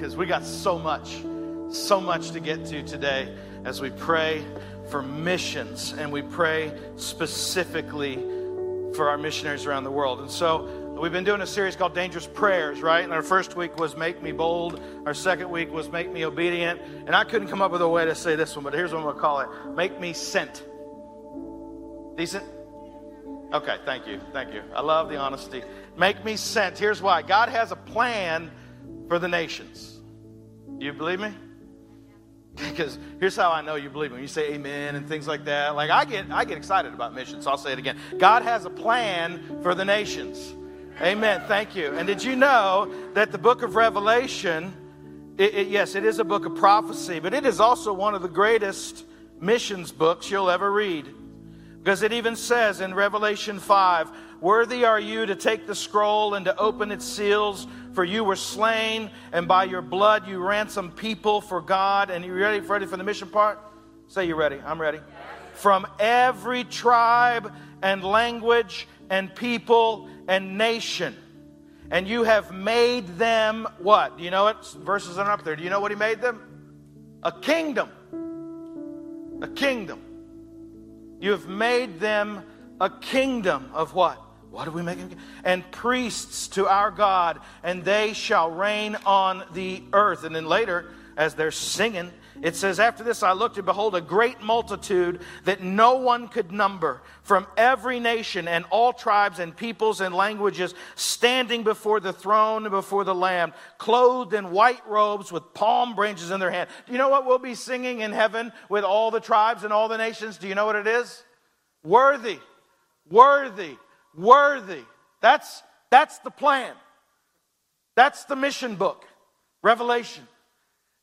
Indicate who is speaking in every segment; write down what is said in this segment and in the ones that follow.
Speaker 1: because we got so much, so much to get to today as we pray for missions and we pray specifically for our missionaries around the world. And so we've been doing a series called Dangerous Prayers, right? And our first week was Make Me Bold, our second week was Make Me Obedient. And I couldn't come up with a way to say this one, but here's what I'm going to call it Make Me Sent. Decent? Okay, thank you. Thank you. I love the honesty. Make me sent. Here's why God has a plan for the nations. Do you believe me? Because here's how I know you believe me. You say amen and things like that. Like I get I get excited about missions. So I'll say it again. God has a plan for the nations. Amen. Thank you. And did you know that the book of Revelation, it, it, yes, it is a book of prophecy, but it is also one of the greatest missions books you'll ever read. Because it even says in Revelation 5 Worthy are you to take the scroll and to open its seals, for you were slain, and by your blood you ransomed people for God. And you ready, ready for the mission part? Say you're ready. I'm ready. From every tribe and language and people and nation. And you have made them what? Do you know it? Verses are up there. Do you know what he made them? A kingdom. A kingdom. You have made them a kingdom of what? What do we make them? And priests to our God, and they shall reign on the earth. And then later, as they're singing, it says, After this I looked, and behold, a great multitude that no one could number from every nation and all tribes and peoples and languages standing before the throne and before the Lamb, clothed in white robes with palm branches in their hand. Do you know what we'll be singing in heaven with all the tribes and all the nations? Do you know what it is? Worthy, worthy, worthy. That's, that's the plan. That's the mission book, Revelation.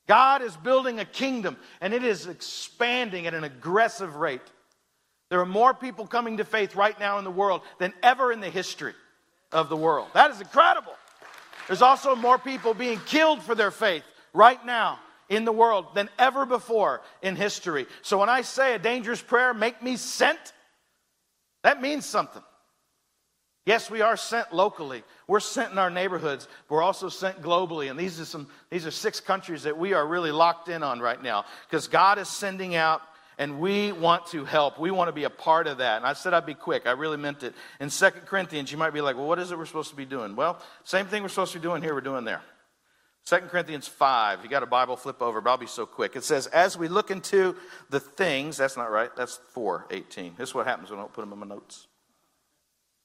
Speaker 1: God is building a kingdom and it is expanding at an aggressive rate. There are more people coming to faith right now in the world than ever in the history of the world. That is incredible. There's also more people being killed for their faith right now in the world than ever before in history. So when I say a dangerous prayer, make me sent, that means something. Yes, we are sent locally. We're sent in our neighborhoods. We're also sent globally. And these are some these are six countries that we are really locked in on right now because God is sending out and we want to help. We want to be a part of that. And I said I'd be quick. I really meant it. In Second Corinthians, you might be like, well, what is it we're supposed to be doing? Well, same thing we're supposed to be doing here, we're doing there. Second Corinthians 5. You got a Bible, flip over, but I'll be so quick. It says, As we look into the things, that's not right, that's 418. This is what happens when I don't put them in my notes.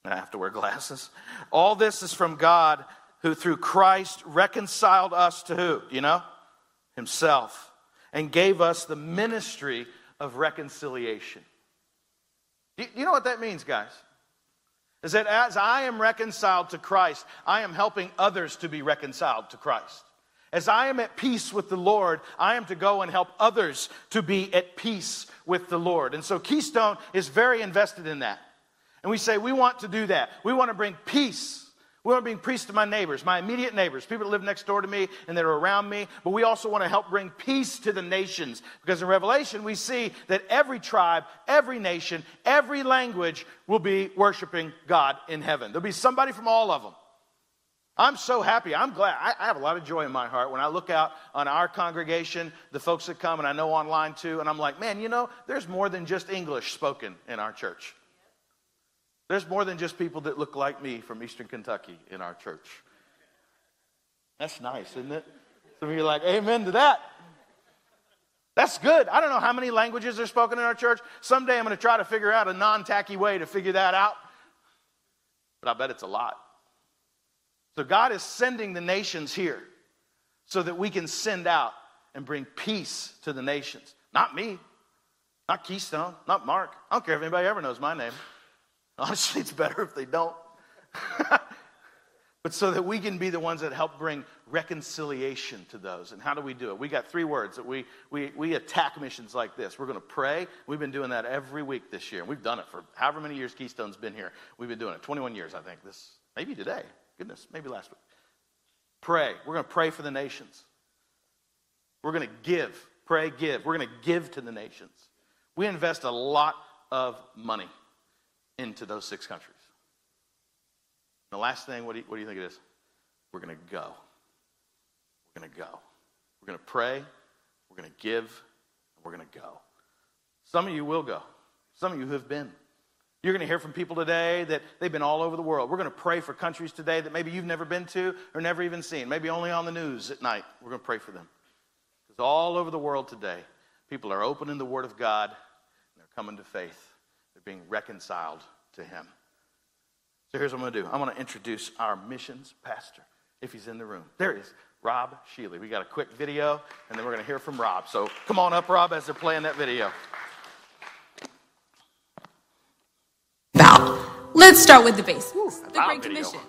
Speaker 1: I have to wear glasses. All this is from God who through Christ reconciled us to who? You know? Himself. And gave us the ministry of reconciliation. Do you know what that means, guys? Is that as I am reconciled to Christ, I am helping others to be reconciled to Christ. As I am at peace with the Lord, I am to go and help others to be at peace with the Lord. And so Keystone is very invested in that. And we say, we want to do that. We want to bring peace. We want to bring peace to my neighbors, my immediate neighbors, people that live next door to me and that are around me. But we also want to help bring peace to the nations. Because in Revelation, we see that every tribe, every nation, every language will be worshiping God in heaven. There'll be somebody from all of them. I'm so happy. I'm glad. I, I, have a lot of joy in my heart when I look out on our congregation, the folks that come, and I know online too, and I'm like, man, you know, there's more than just English spoken in our church. There's more than just people that look like me from Eastern Kentucky in our church. That's nice, isn't it? Some of you are like, amen to that. That's good. I don't know how many languages are spoken in our church. Someday I'm going to try to figure out a non tacky way to figure that out. But I bet it's a lot. So God is sending the nations here so that we can send out and bring peace to the nations. Not me, not Keystone, not Mark. I don't care if anybody ever knows my name. Honestly, it's better if they don't. but so that we can be the ones that help bring reconciliation to those. And how do we do it? We got three words that we, we, we attack missions like this. We're going to pray. We've been doing that every week this year. We've done it for however many years Keystone's been here. We've been doing it. 21 years, I think. This Maybe today. Goodness, maybe last week. Pray. We're going to pray for the nations. We're going to give. Pray, give. We're going to give to the nations. We invest a lot of money into those six countries. The last thing, what do you, what do you think it is? We're going to go. We're going to go. We're going to pray, we're going to give, and we're going to go. Some of you will go. Some of you have been. You're going to hear from people today that they've been all over the world. We're going to pray for countries today that maybe you've never been to or never even seen, maybe only on the news at night. We're going to pray for them. Because all over the world today, people are opening the Word of God and they're coming to faith. They're being reconciled to Him. So here's what I'm going to do I'm going to introduce our missions pastor, if he's in the room. There he is, Rob Sheely. We got a quick video, and then we're going to hear from Rob. So come on up, Rob, as they're playing that video.
Speaker 2: Now, let's start with the basics. the Great Commission.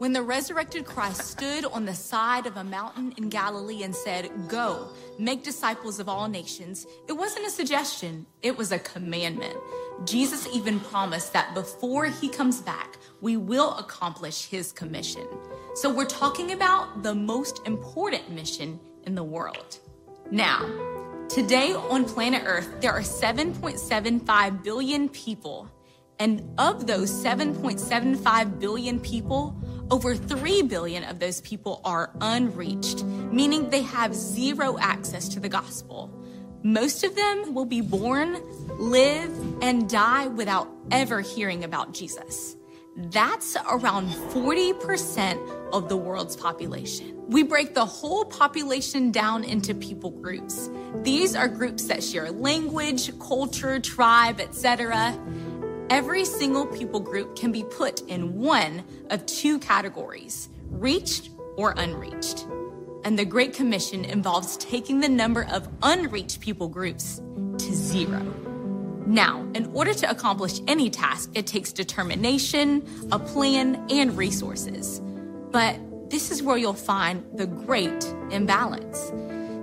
Speaker 2: When the resurrected Christ stood on the side of a mountain in Galilee and said, Go, make disciples of all nations, it wasn't a suggestion, it was a commandment. Jesus even promised that before he comes back, we will accomplish his commission. So we're talking about the most important mission in the world. Now, today on planet Earth, there are 7.75 billion people and of those 7.75 billion people, over 3 billion of those people are unreached, meaning they have zero access to the gospel. Most of them will be born, live, and die without ever hearing about Jesus. That's around 40% of the world's population. We break the whole population down into people groups. These are groups that share language, culture, tribe, etc. Every single people group can be put in one of two categories reached or unreached. And the Great Commission involves taking the number of unreached people groups to zero. Now, in order to accomplish any task, it takes determination, a plan, and resources. But this is where you'll find the great imbalance.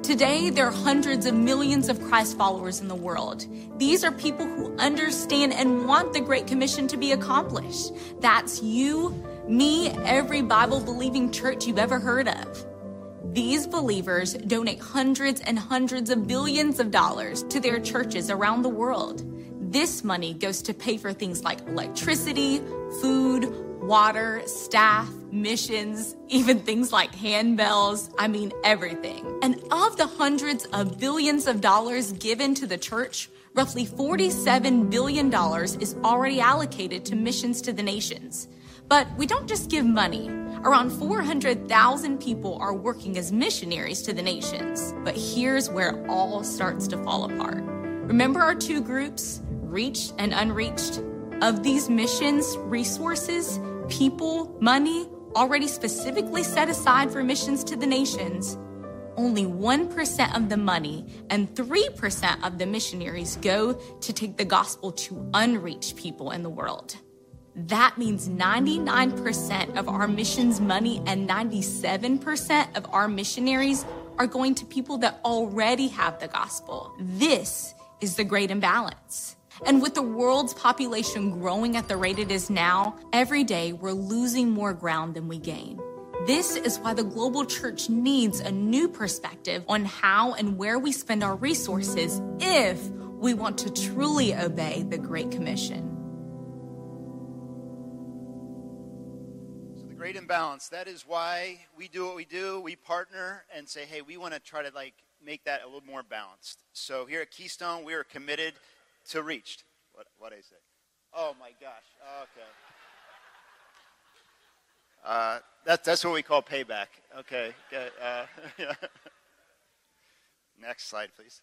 Speaker 2: Today, there are hundreds of millions of Christ followers in the world. These are people who understand and want the Great Commission to be accomplished. That's you, me, every Bible believing church you've ever heard of. These believers donate hundreds and hundreds of billions of dollars to their churches around the world. This money goes to pay for things like electricity, food, water, staff, missions, even things like handbells. I mean, everything. And of the hundreds of billions of dollars given to the church, roughly $47 billion is already allocated to missions to the nations. But we don't just give money. Around 400,000 people are working as missionaries to the nations. But here's where it all starts to fall apart. Remember our two groups, reached and unreached? Of these missions resources, people, money already specifically set aside for missions to the nations, only 1% of the money and 3% of the missionaries go to take the gospel to unreached people in the world. That means 99% of our missions money and 97% of our missionaries are going to people that already have the gospel. This is the great imbalance. And with the world's population growing at the rate it is now, every day we're losing more ground than we gain. This is why the global church needs a new perspective on how and where we spend our resources if we want to truly obey the Great Commission.
Speaker 3: So, the great imbalance that is why we do what we do. We partner and say, hey, we want to try to like make that a little more balanced. So, here at Keystone, we are committed to reached. What what I say? Oh my gosh. Okay. Uh, that, that's what we call payback. Okay. Uh, Next slide, please.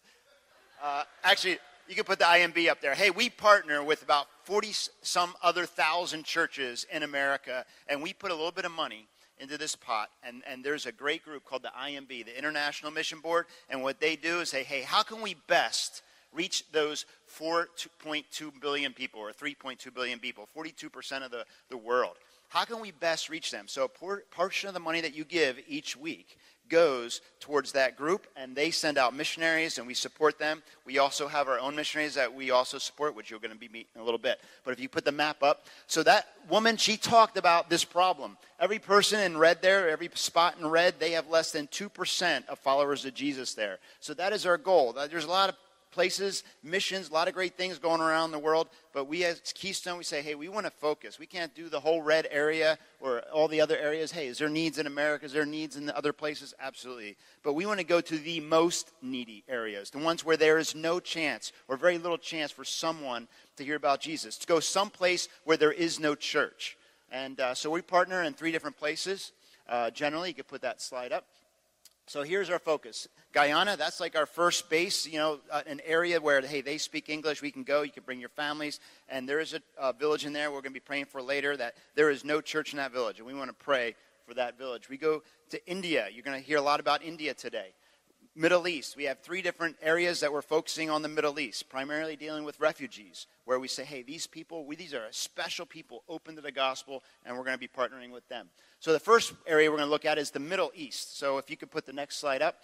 Speaker 3: Uh, actually, you can put the IMB up there. Hey, we partner with about 40 some other thousand churches in America, and we put a little bit of money into this pot. And, and there's a great group called the IMB, the International Mission Board. And what they do is say, hey, how can we best reach those 4.2 billion people or 3.2 billion people, 42% of the, the world. How can we best reach them? So, a portion of the money that you give each week goes towards that group, and they send out missionaries, and we support them. We also have our own missionaries that we also support, which you're going to be meeting in a little bit. But if you put the map up, so that woman, she talked about this problem. Every person in red there, every spot in red, they have less than 2% of followers of Jesus there. So that is our goal. There's a lot of places, missions, a lot of great things going around the world. But we as Keystone, we say, hey, we want to focus. We can't do the whole red area or all the other areas. Hey, is there needs in America? Is there needs in the other places? Absolutely. But we want to go to the most needy areas, the ones where there is no chance or very little chance for someone to hear about Jesus. To go someplace where there is no church. And uh, so we partner in three different places. Uh, generally, you could put that slide up. So here's our focus. Guyana, that's like our first base, you know, uh, an area where, hey, they speak English, we can go, you can bring your families. And there is a, a village in there we're going to be praying for later that there is no church in that village, and we want to pray for that village. We go to India. You're going to hear a lot about India today. Middle East, we have three different areas that we're focusing on the Middle East, primarily dealing with refugees, where we say, hey, these people, we, these are special people open to the gospel, and we're going to be partnering with them. So the first area we're going to look at is the Middle East. So if you could put the next slide up.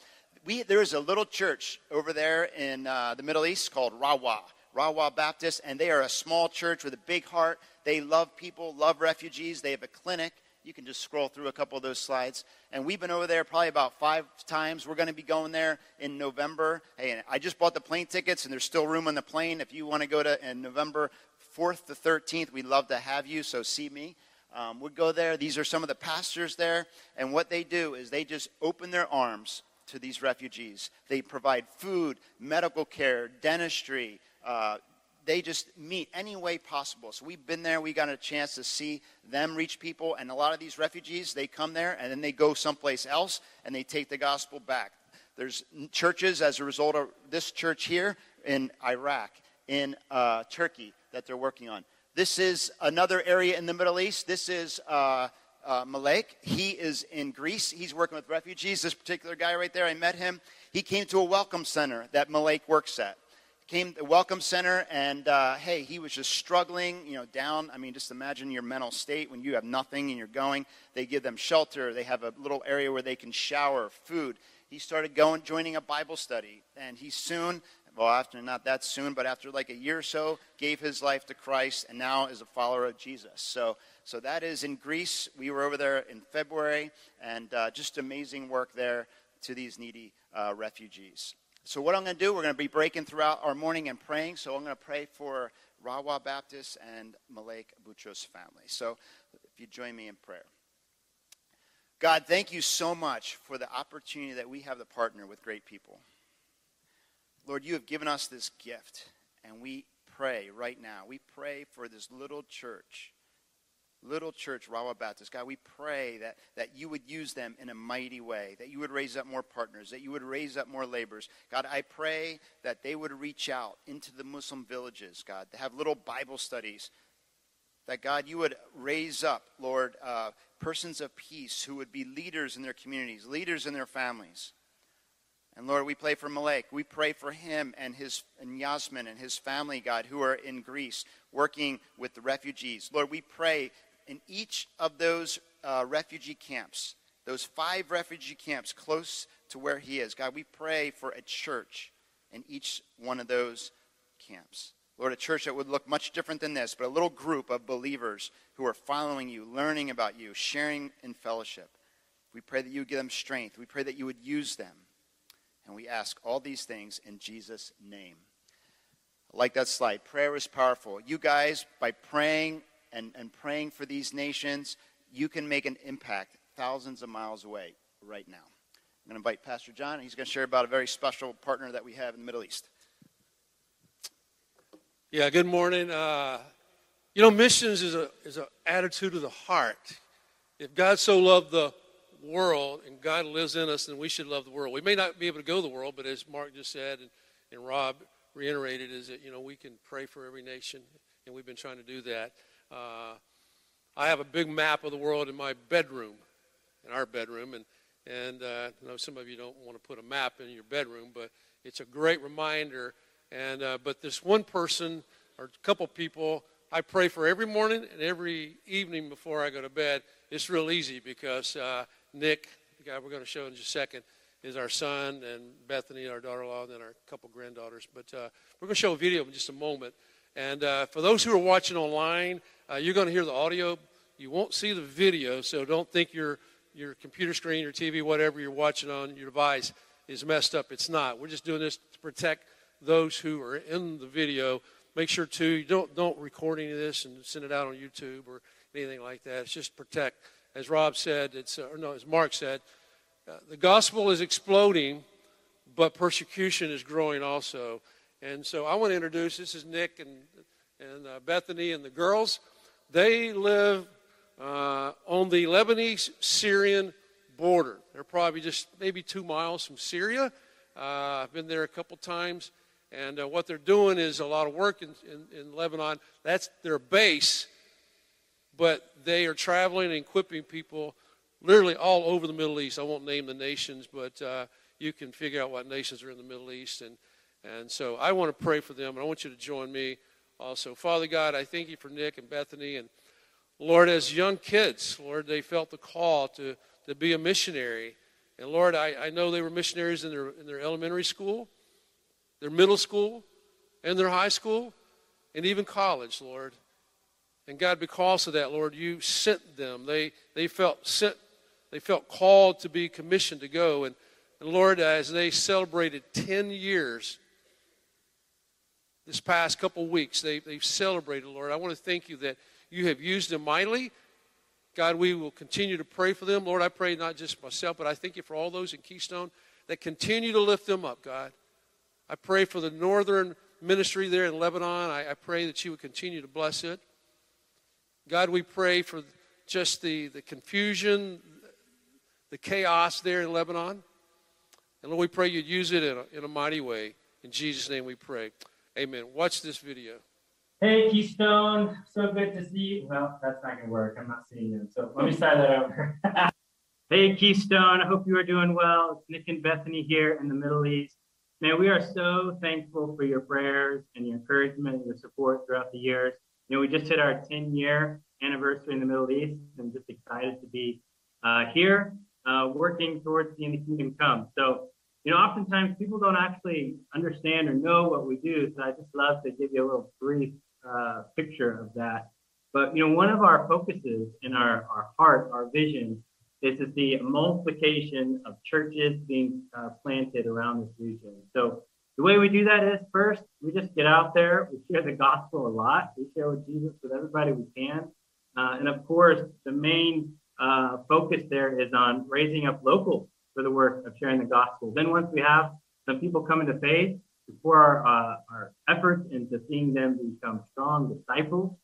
Speaker 3: We, there is a little church over there in uh, the Middle East called Rawa, Rawa Baptist, and they are a small church with a big heart. They love people, love refugees. They have a clinic you can just scroll through a couple of those slides. And we've been over there probably about five times. We're going to be going there in November. Hey, I just bought the plane tickets, and there's still room on the plane. If you want to go to in November 4th to 13th, we'd love to have you, so see me. Um, we'd go there. These are some of the pastors there. And what they do is they just open their arms to these refugees. They provide food, medical care, dentistry, uh, they just meet any way possible. So we've been there. We got a chance to see them reach people. And a lot of these refugees, they come there and then they go someplace else and they take the gospel back. There's churches as a result of this church here in Iraq, in uh, Turkey, that they're working on. This is another area in the Middle East. This is uh, uh, Malek. He is in Greece. He's working with refugees. This particular guy right there, I met him. He came to a welcome center that Malek works at came the Welcome Center, and uh, hey, he was just struggling, you know, down. I mean, just imagine your mental state when you have nothing and you're going. They give them shelter. They have a little area where they can shower, food. He started going, joining a Bible study, and he soon, well, after not that soon, but after like a year or so, gave his life to Christ, and now is a follower of Jesus. So, so that is in Greece. We were over there in February, and uh, just amazing work there to these needy uh, refugees. So, what I'm going to do, we're going to be breaking throughout our morning and praying. So, I'm going to pray for Rawa Baptist and Malek Boutros family. So, if you join me in prayer. God, thank you so much for the opportunity that we have to partner with great people. Lord, you have given us this gift, and we pray right now. We pray for this little church little church, Rawa Baptist, God, we pray that, that you would use them in a mighty way, that you would raise up more partners, that you would raise up more laborers. God, I pray that they would reach out into the Muslim villages, God, to have little Bible studies. That, God, you would raise up, Lord, uh, persons of peace who would be leaders in their communities, leaders in their families. And Lord, we pray for Malek. We pray for him and his and Yasmin and his family, God, who are in Greece working with the refugees. Lord, we pray in each of those uh, refugee camps, those five refugee camps close to where he is, God, we pray for a church in each one of those camps. Lord, a church that would look much different than this, but a little group of believers who are following you, learning about you, sharing in fellowship. We pray that you would give them strength. We pray that you would use them. And we ask all these things in Jesus' name. I like that slide. Prayer is powerful. You guys, by praying and, and praying for these nations, you can make an impact thousands of miles away right now. I'm going to invite Pastor John, and he's going to share about a very special partner that we have in the Middle East.
Speaker 4: Yeah, good morning. Uh, you know, missions is a is an attitude of the heart. If God so loved the world and God lives in us, then we should love the world. We may not be able to go to the world, but as Mark just said and, and Rob reiterated, is that you know we can pray for every nation, and we've been trying to do that. Uh, I have a big map of the world in my bedroom, in our bedroom, and and uh, I know some of you don't want to put a map in your bedroom, but it's a great reminder. And uh, but this one person or a couple people I pray for every morning and every evening before I go to bed. It's real easy because uh, Nick, the guy we're going to show in just a second, is our son, and Bethany, our daughter-in-law, and then our couple granddaughters. But uh, we're going to show a video in just a moment. And uh, for those who are watching online, uh, you're going to hear the audio. You won't see the video, so don't think your your computer screen, your TV, whatever you're watching on your device is messed up. It's not. We're just doing this to protect those who are in the video. Make sure too you don't don't record any of this and send it out on YouTube or anything like that. It's just protect. As Rob said, it's uh, or no, as Mark said, uh, the gospel is exploding, but persecution is growing also. And so I want to introduce. This is Nick and and uh, Bethany and the girls. They live uh, on the Lebanese Syrian border. They're probably just maybe two miles from Syria. Uh, I've been there a couple times. And uh, what they're doing is a lot of work in, in, in, Lebanon. That's their base, but they are traveling and equipping people literally all over the Middle East. I won't name the nations, but uh, you can figure out what nations are in the Middle East. And, and so I want to pray for them, and I want you to join me also. Father God, I thank you for Nick and Bethany. And Lord, as young kids, Lord, they felt the call to, to be a missionary. And Lord, I, I know they were missionaries in their, in their elementary school, their middle school, and their high school, and even college, Lord. And God, because of that, Lord, you sent them. They, they felt sent, they felt called to be commissioned to go. And, and Lord, as they celebrated 10 years this past couple weeks. They, they've celebrated, Lord. I want to thank you that you have used them mightily. God, we will continue to pray for them. Lord, I pray not just myself, but I thank you for all those in Keystone that continue to lift them up, God. I pray for the northern ministry there in Lebanon. I, I pray that you would continue to bless it. God, we pray for just the, the confusion, the chaos there in Lebanon. And Lord, we pray you'd use it in a, in a mighty way. In Jesus' name we pray. Amen. Watch this video.
Speaker 5: Hey, Keystone. So good to see you. Well, that's not going to work. I'm not seeing you. So let me start that over. hey, Keystone. I hope you are doing well. It's Nick and Bethany here in the Middle East. Man, we are so thankful for your prayers and your encouragement and your support throughout the years. You know, we just hit our 10 year anniversary in the Middle East. I'm just excited to be uh, here uh, working towards the kingdom come. So you know, oftentimes people don't actually understand or know what we do. So I just love to give you a little brief uh, picture of that. But, you know, one of our focuses in our, our heart, our vision, is to see a multiplication of churches being uh, planted around this region. So the way we do that is first, we just get out there, we share the gospel a lot, we share with Jesus with everybody we can. Uh, and of course, the main uh, focus there is on raising up local for the work of sharing the gospel. Then once we have some people come into faith, before our, uh, our efforts into seeing them become strong disciples.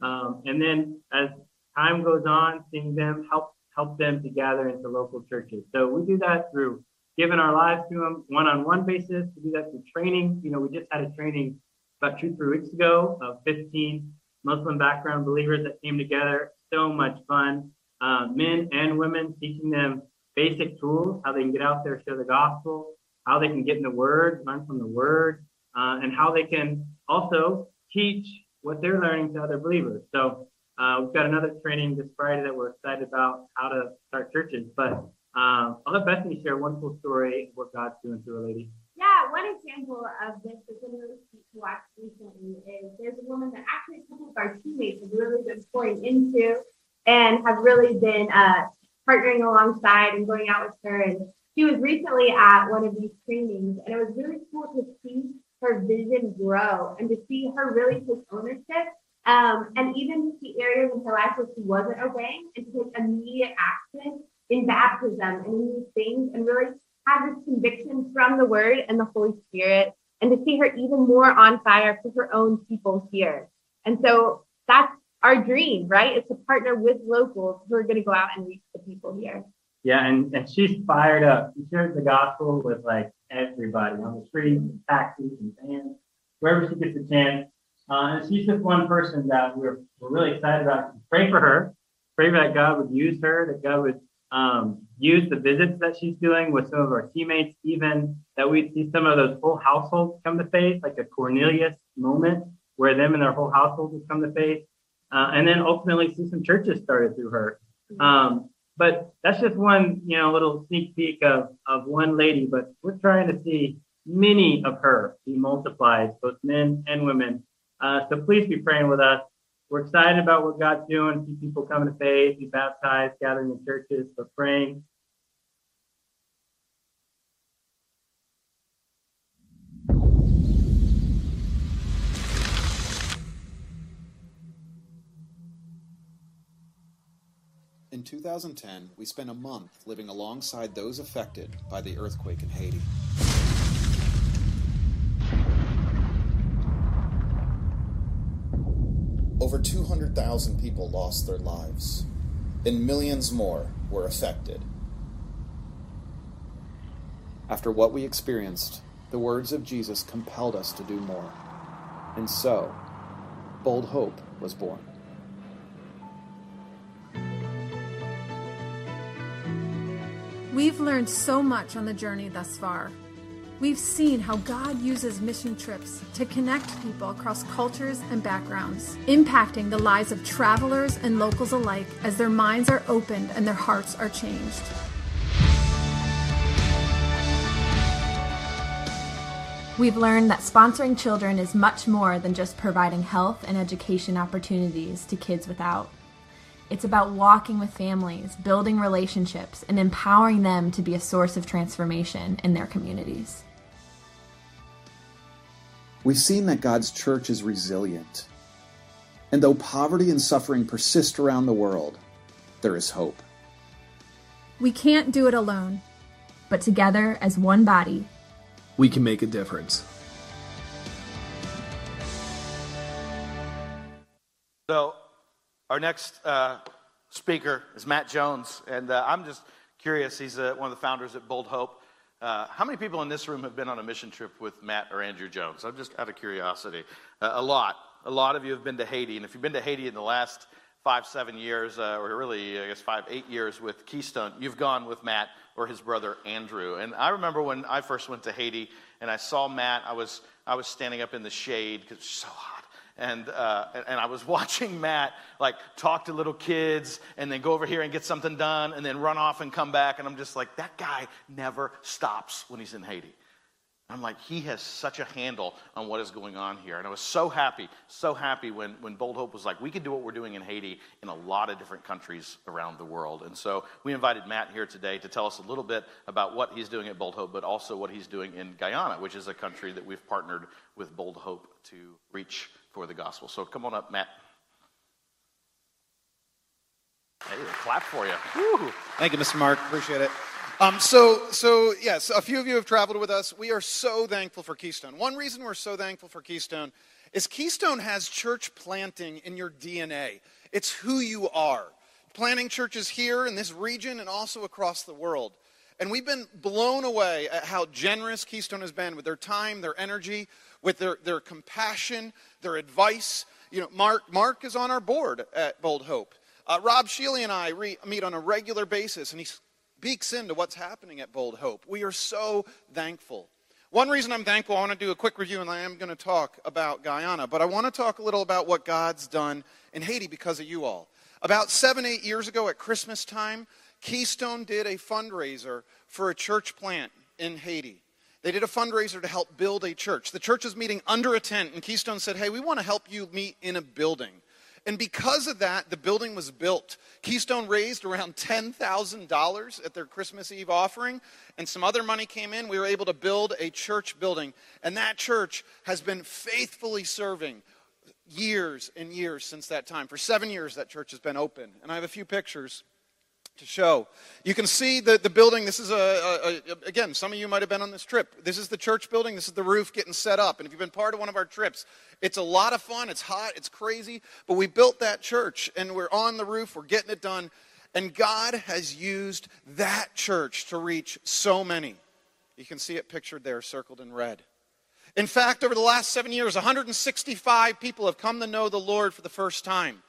Speaker 5: Um, and then as time goes on, seeing them help help them to gather into local churches. So we do that through giving our lives to them one-on-one basis. We do that through training. You know, we just had a training about two, three weeks ago of 15 Muslim background believers that came together. So much fun. Uh, men and women teaching them basic tools, how they can get out there, share the gospel, how they can get in the Word, learn from the Word, uh, and how they can also teach what they're learning to other believers. So uh, we've got another training this Friday that we're excited about how to start churches. But um, I'll let Bethany share one cool story of what God's doing through a lady.
Speaker 6: Yeah, one example of this that's been really sweet to watch recently is there's a woman that actually some of our teammates have really been pouring into and have really been uh, partnering alongside and going out with her. And she was recently at one of these trainings, and it was really cool to see her vision grow and to see her really take ownership um, and even see areas in her life where she wasn't obeying and to take immediate action in baptism and in these things and really have this conviction from the word and the Holy Spirit and to see her even more on fire for her own people here. And so that's our dream, right? Is to partner with locals who are going to go out and reach the people here.
Speaker 5: Yeah, and, and she's fired up. She shares the gospel with like everybody on the street, taxis, and vans, wherever she gets a chance. Uh, and she's just one person that we're, we're really excited about. Pray for her. Pray that God would use her, that God would um, use the visits that she's doing with some of our teammates, even that we see some of those whole households come to faith, like a Cornelius moment where them and their whole household would come to faith uh, and then ultimately see some churches started through her. Um, but that's just one, you know, little sneak peek of, of one lady, but we're trying to see many of her be multiplied, both men and women. Uh, so please be praying with us. We're excited about what God's doing, see people coming to faith, be baptized, gathering in churches, but praying
Speaker 7: in 2010, we spent a month living alongside those affected by the earthquake in Haiti. Over 200,000 people lost their lives, and millions more were affected. After what we experienced, the words of Jesus compelled us to do more. And so, Bold Hope was born.
Speaker 8: We've learned so much on the journey thus far. We've seen how God uses mission trips to connect people across cultures and backgrounds, impacting the lives of travelers and locals alike as their minds are opened and their hearts are changed.
Speaker 9: We've learned that sponsoring children is much more than just providing health and education opportunities to kids without. It's about walking with families, building relationships, and empowering them to be a source of transformation in their communities.
Speaker 7: We've seen that God's church is resilient. And though poverty and suffering persist around the world, there is hope.
Speaker 8: We can't do it alone.
Speaker 9: But together, as one body,
Speaker 10: we can make a difference.
Speaker 1: So, our next uh, speaker is Matt Jones, and uh, I'm just curious. He's uh, one of the founders at Bold Hope. Uh, how many people in this room have been on a mission trip with Matt or Andrew Jones? I'm just out of curiosity. Uh, a lot. A lot of you have been to Haiti, and if you've been to Haiti in the last five, seven years, uh, or really, I guess, five, eight years with Keystone, you've gone with Matt or his brother Andrew. And I remember when I first went to Haiti and I saw Matt, I was, I was standing up in the shade because it's so hot and, uh, and I was watching Matt like talk to little kids and then go over here and get something done and then run off and come back. And I'm just like, that guy never stops when he's in Haiti. I'm like, he has such a handle on what is going on here. And I was so happy, so happy when, when Bold Hope was like, we could do what we're doing in Haiti in a lot of different countries around the world. And so we invited Matt here today to tell us a little bit about what he's doing at Bold Hope, but also what he's doing in Guyana, which is a country that we've partnered with Bold Hope to reach for the gospel. So come on up, Matt. Hey, clap for you. Woo.
Speaker 11: Thank you, Mr. Mark. Appreciate it. Um, so, so yes, a few of you have traveled with us. We are so thankful for Keystone. One reason we're so thankful for Keystone is Keystone has church planting in your DNA. It's who you are. Planting churches here in this region and also across the world. And we've been blown away at how generous Keystone has been with their time, their energy, with their, their compassion, their advice. You know, Mark, Mark is on our board at Bold Hope. Uh, Rob Sheely and I re- meet on a regular basis, and he speaks into what's happening at Bold Hope. We are so thankful. One reason I'm thankful, I want to do a quick review, and I am going to talk about Guyana, but I want to talk a little about what God's done in Haiti because of you all. About seven, eight years ago at Christmas time, Keystone did a fundraiser for a church plant in Haiti. They did a fundraiser to help build a church. The church was meeting under a tent, and Keystone said, Hey, we want to help you meet in a building. And because of that, the building was built. Keystone raised around $10,000 at their Christmas Eve offering, and some other money came in. We were able to build a church building. And that church has been faithfully serving years and years since that time. For seven years, that church has been open. And I have a few pictures to show. You can see the, the building. This is a, a, a, again, some of you might have been on this trip. This is the church building. This is the roof getting set up. And if you've been part of one of our trips, it's a lot of fun. It's hot. It's crazy. But we built that church and we're on the roof. We're getting it done. And God has used that church to reach so many. You can see it pictured there, circled in red. In fact, over the last seven years, 165 people have come to know the Lord for the first time.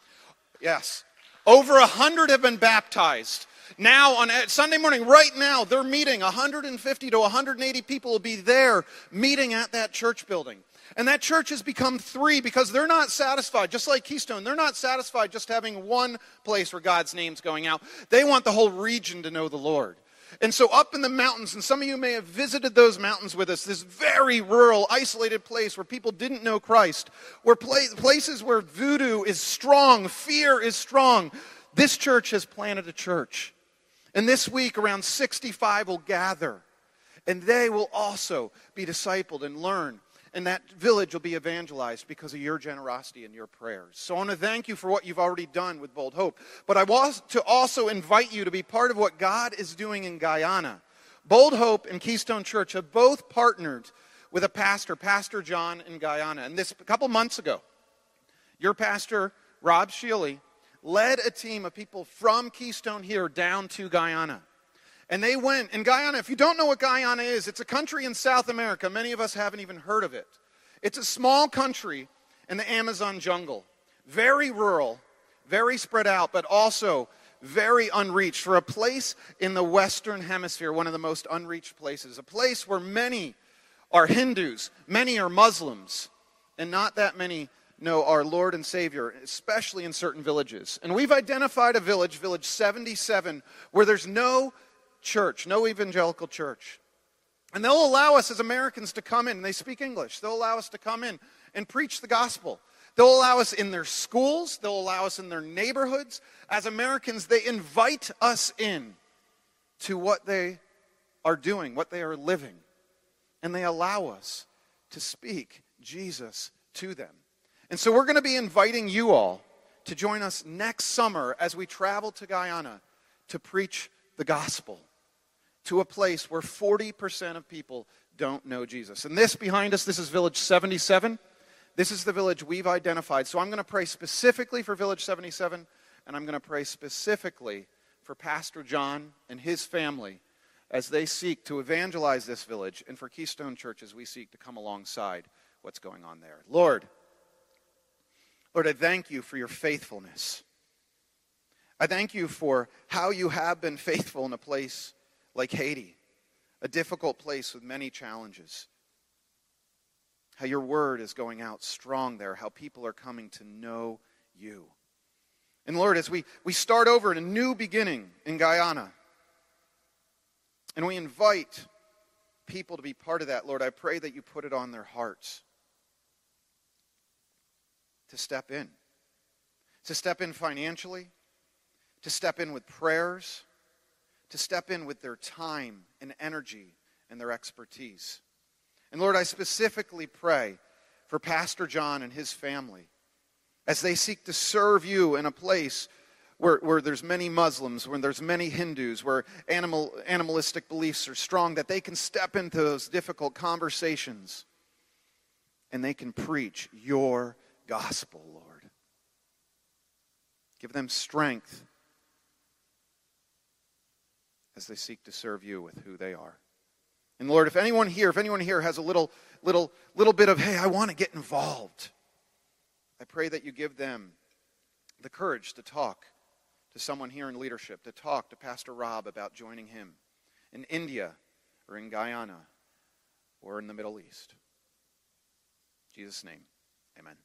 Speaker 11: Yes. Over a hundred have been baptized. Now, on Sunday morning, right now, they're meeting. 150 to 180 people will be there meeting at that church building. And that church has become three because they're not satisfied, just like Keystone, they're not satisfied just having one place where God's name's going out. They want the whole region to know the Lord. And so, up in the mountains, and some of you may have visited those mountains with us, this very rural, isolated place where people didn't know Christ, where places where voodoo is strong, fear is strong. This church has planted a church. And this week, around 65 will gather, and they will also be discipled and learn. And that village will be evangelized because of your generosity and your prayers. So I want to thank you for what you've already done with Bold Hope. But I want to also invite you to be part of what God is doing in Guyana. Bold Hope and Keystone Church have both partnered with a pastor, Pastor John in Guyana. And this a couple months ago, your pastor, Rob Sheely, led a team of people from Keystone here down to Guyana. And they went, in Guyana, if you don't know what Guyana is, it's a country in South America. Many of us haven't even heard of it. It's a small country in the Amazon jungle, very rural, very spread out, but also very unreached. For a place in the Western Hemisphere, one of the most unreached places, a place where many are Hindus, many are Muslims, and not that many know our Lord and Savior, especially in certain villages. And we've identified a village, Village 77, where there's no church, no evangelical church. And they'll allow us as Americans to come in, and they speak English. They'll allow us to come in and preach the gospel. They'll allow us in their schools, they'll allow us in their neighborhoods. As Americans, they invite us in to what they are doing, what they are living. And they allow us to speak Jesus to them. And so we're going to be inviting you all to join us next summer as we travel to Guyana to preach the gospel to a place where 40% of people don't know Jesus. And this behind us, this is Village 77. This is the village we've identified. So I'm going to pray specifically for Village 77, and I'm going to pray specifically for Pastor John and his family as they seek to evangelize this village, and for Keystone Church as we seek to come alongside what's going on there. Lord, Lord, I thank you for your faithfulness. I thank you for how you have been faithful in a place like Haiti, a difficult place with many challenges. How your word is going out strong there, how people are coming to know you. And Lord, as we, we start over in a new beginning in Guyana, and we invite people to be part of that, Lord, I pray that you put it on their hearts to step in. To step in financially, to step in with prayers, to step in with their time and energy and their expertise. And Lord, I specifically pray for Pastor John and his family as they seek to serve you in a place where, where there's many Muslims, where there's many Hindus, where animal, animalistic beliefs are strong, that they can step into those difficult conversations and they can preach your gospel, Lord. Give them strength as they seek to serve you with who they are. And Lord, if anyone here, if anyone here has a little, little, little bit of, hey, I want to get involved, I pray that you give them the courage to talk to someone here in leadership, to talk to Pastor Rob about joining him in India or in Guyana or in the Middle East. In Jesus' name, amen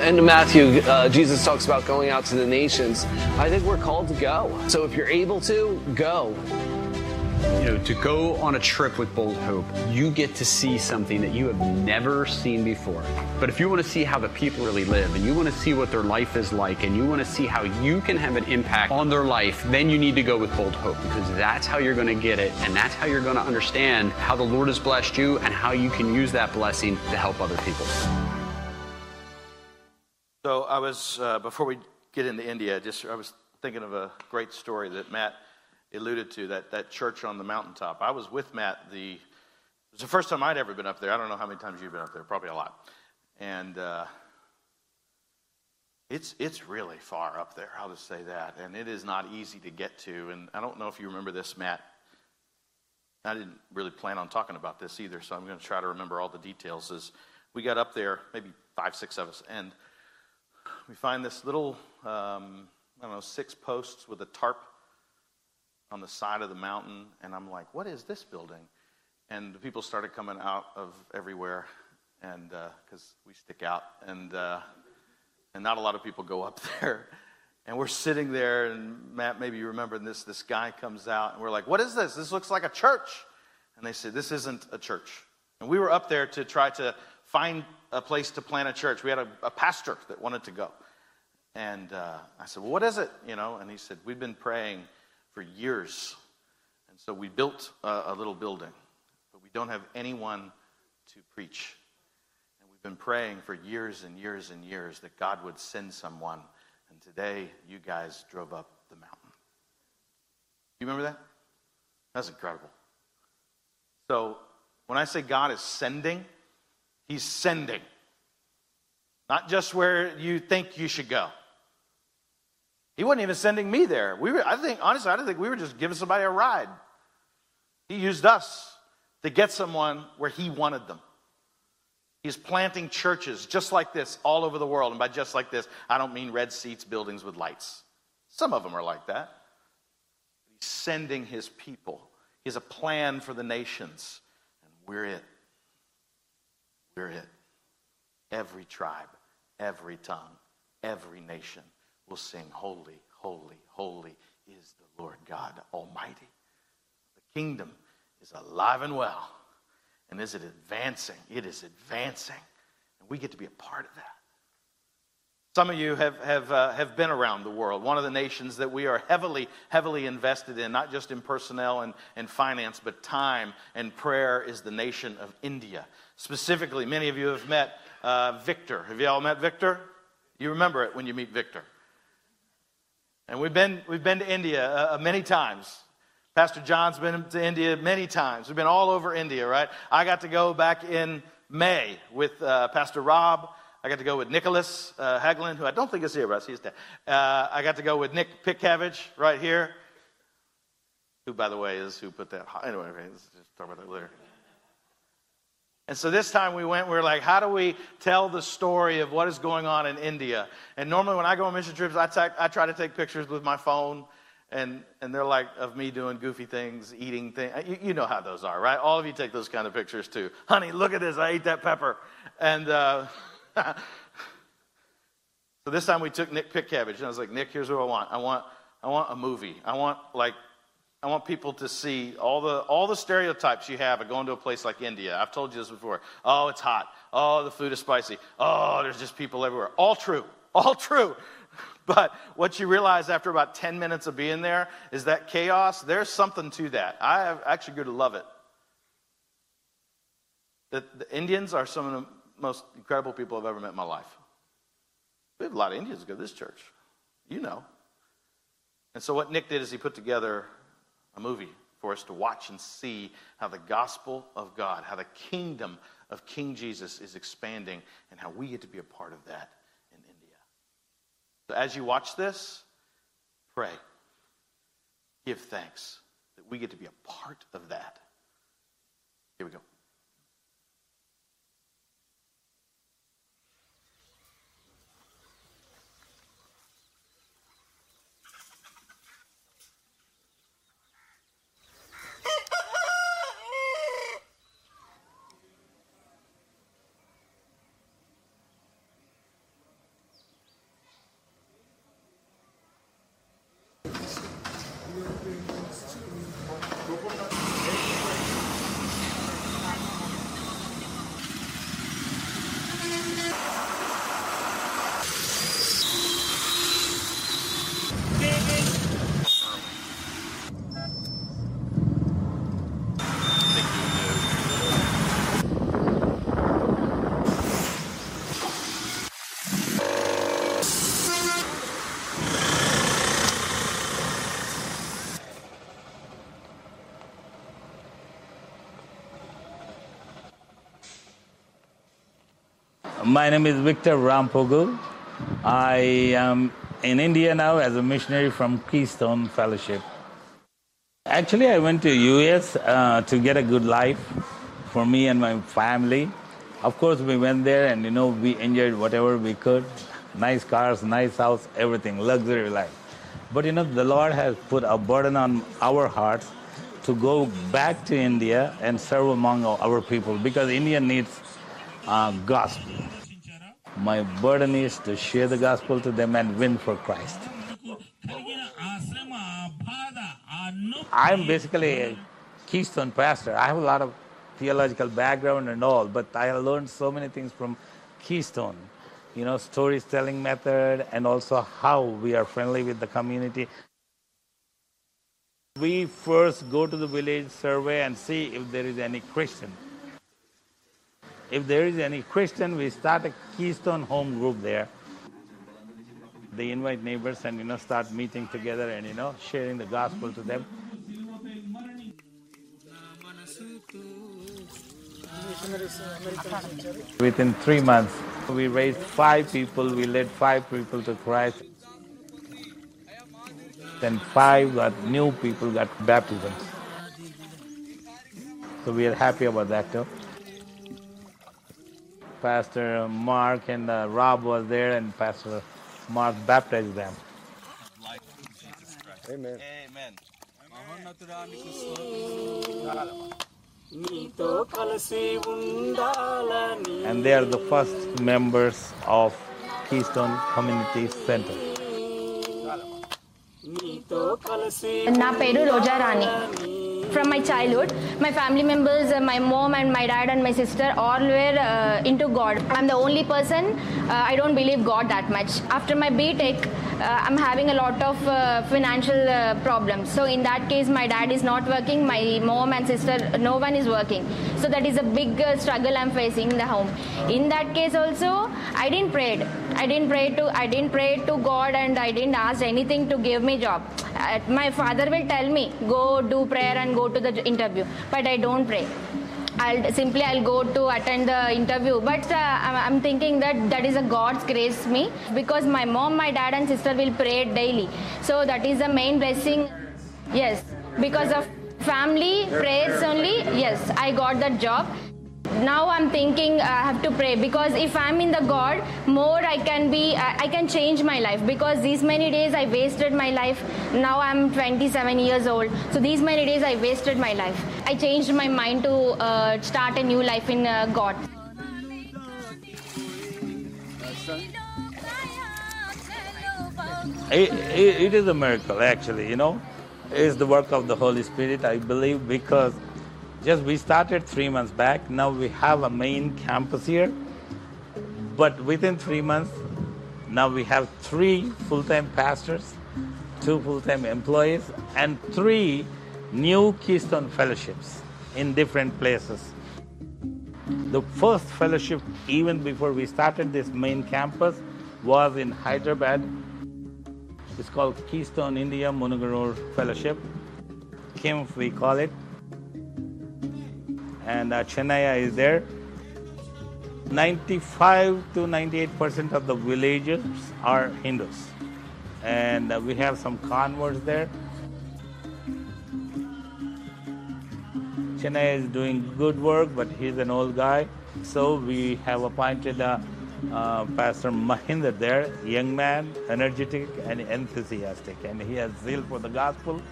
Speaker 12: end of Matthew, uh, Jesus talks about going out to the nations. I think we're called to go. So if you're able to, go.
Speaker 13: You know, to go on a trip with Bold Hope, you get to see something that you have never seen before. But if you want to see how the people really live and you want to see what their life is like and you want to see how you can have an impact on their life, then you need to go with Bold Hope because that's how you're going to get it and that's how you're going to understand how the Lord has blessed you and how you can use that blessing to help other people.
Speaker 1: So I was uh, before we get into India, just I was thinking of a great story that Matt alluded to that that church on the mountaintop. I was with Matt. The it was the first time I'd ever been up there. I don't know how many times you've been up there. Probably a lot. And uh, it's it's really far up there. I'll just say that, and it is not easy to get to. And I don't know if you remember this, Matt. I didn't really plan on talking about this either, so I'm going to try to remember all the details. As we got up there, maybe five, six of us, and we find this little, um, I don't know, six posts with a tarp on the side of the mountain. And I'm like, what is this building? And the people started coming out of everywhere, and because uh, we stick out, and uh, and not a lot of people go up there. And we're sitting there, and Matt, maybe you remember this. This guy comes out, and we're like, "What is this? This looks like a church." And they said, "This isn't a church." And we were up there to try to find a place to plant a church. We had a, a pastor that wanted to go. And uh, I said, Well, what is it? You know, and he said, We've been praying for years. And so we built a, a little building, but we don't have anyone to preach. And we've been praying for years and years and years that God would send someone. And today, you guys drove up the mountain. You remember that? That's incredible. So, when I say God is sending, He's sending. Not just where you think you should go. He wasn't even sending me there. We were, I think, honestly, I don't think we were just giving somebody a ride. He used us to get someone where he wanted them. He's planting churches just like this all over the world. And by just like this, I don't mean red seats, buildings with lights. Some of them are like that. He's sending his people. He has a plan for the nations. And we're it. We're it. Every tribe, every tongue, every nation will sing, Holy, holy, holy is the Lord God Almighty. The kingdom is alive and well. And is it advancing? It is advancing. And we get to be a part of that. Some of you have, have, uh, have been around the world. One of the nations that we are heavily, heavily invested in, not just in personnel and, and finance, but time and prayer, is the nation of India. Specifically, many of you have met uh, Victor. Have you all met Victor? You remember it when you meet Victor. And we've been, we've been to India uh, uh, many times. Pastor John's been to India many times. We've been all over India, right? I got to go back in May with uh, Pastor Rob. I got to go with Nicholas uh, Haglin, who I don't think is here, but I see his dad. Uh, I got to go with Nick Pitkavage right here, who, by the way, is who put that. Anyway, let's just talk about that later. And so this time we went, we were like, how do we tell the story of what is going on in India? And normally when I go on mission trips, I, try to take pictures with my phone, and, and they're like of me doing goofy things, eating things. You, you, know how those are, right? All of you take those kind of pictures too. Honey, look at this. I ate that pepper. And uh, so this time we took Nick Pitkavage, and I was like, Nick, here's what I want. I want, I want a movie. I want like I want people to see all the, all the stereotypes you have of going to a place like India. I've told you this before. Oh, it's hot. Oh, the food is spicy. Oh, there's just people everywhere. All true. All true. But what you realize after about 10 minutes of being there is that chaos, there's something to that. I actually grew to love it. The, the Indians are some of the most incredible people I've ever met in my life. We have a lot of Indians go to this church. You know. And so what Nick did is he put together a movie for us to watch and see how the gospel of God, how the kingdom of King Jesus is expanding, and how we get to be a part of that in India. So as you watch this, pray, give thanks that we get to be a part of that. Here we go.
Speaker 14: My name is Victor Rampogu. I am in India now as a missionary from Keystone Fellowship. Actually, I went to US uh, to get a good life for me and my family. Of course, we went there and you know we enjoyed whatever we could, nice cars, nice house, everything, luxury life. But you know the Lord has put a burden on our hearts to go back to India and serve among our people because India needs uh, gospel. My burden is to share the gospel to them and win for Christ. I'm basically a Keystone pastor. I have a lot of theological background and all, but I learned so many things from Keystone. You know, storytelling method and also how we are friendly with the community. We first go to the village, survey, and see if there is any Christian. If there is any Christian, we start a Keystone home group there. They invite neighbors and you know start meeting together and you know sharing the gospel to them. Within three months, we raised five people. We led five people to Christ. Then five got new people got baptisms. So we are happy about that too. Pastor Mark and uh, Rob was there, and Pastor Mark baptized them.
Speaker 15: Amen.
Speaker 16: Amen.
Speaker 14: And they are the first members of Keystone Community Center.
Speaker 17: నా పేరు Roja Rani from my childhood my family members my mom and my dad and my sister all were into God I'm the only person I don't believe God that much after my BTech I'm having a lot of financial problems so in that case my dad is not working my mom and sister no one is working so that is a big struggle I'm facing in the home. In that case also, I didn't pray. I didn't pray to I didn't pray to God and I didn't ask anything to give me job. Uh, my father will tell me go do prayer and go to the interview, but I don't pray. I'll simply I'll go to attend the interview, but uh, I'm, I'm thinking that that is a God's grace me because my mom, my dad, and sister will pray daily. So that is the main blessing. Yes, because of family prayers only. Yes, I got that job now i'm thinking i have to pray because if i'm in the god more i can be I, I can change my life because these many days i wasted my life. Now i'm 27 years old. So these many days i wasted my life. I changed my mind to uh, start a new life in uh, god.
Speaker 14: It, it, it is a miracle, actually, you know. It's the work of the Holy Spirit, I believe, because just we started three months back. Now we have a main campus here. But within three months, now we have three full time pastors, two full time employees, and three new Keystone fellowships in different places. The first fellowship, even before we started this main campus, was in Hyderabad. It's called Keystone India Munugarur Fellowship. KIMF, we call it. And uh, Chennai is there. 95 to 98 percent of the villagers are Hindus. And uh, we have some converts there. Chennai is doing good work, but he's an old guy. So we have appointed uh, uh, Pastor Mahinder there, young man, energetic and enthusiastic, and he has zeal for the gospel.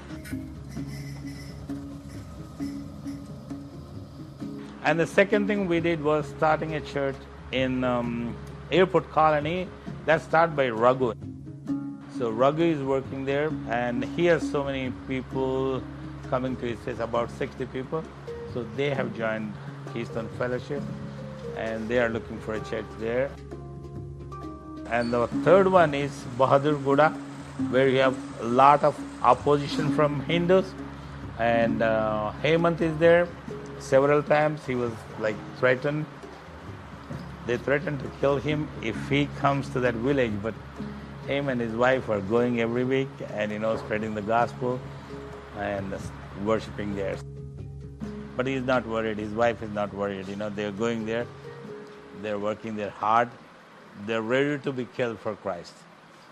Speaker 14: And the second thing we did was starting a church in um, Airport Colony. That started by Raghu. So Raghu is working there, and he has so many people coming to his church, about 60 people. So they have joined Keystone Fellowship, and they are looking for a church there. And the third one is Bahadur Guda, where you have a lot of opposition from Hindus. And uh, Hemant is there. Several times he was like threatened. They threatened to kill him if he comes to that village, but him and his wife are going every week and you know spreading the gospel and worshiping there. But he's not worried. His wife is not worried. You know they're going there. They're working there hard. They're ready to be killed for Christ.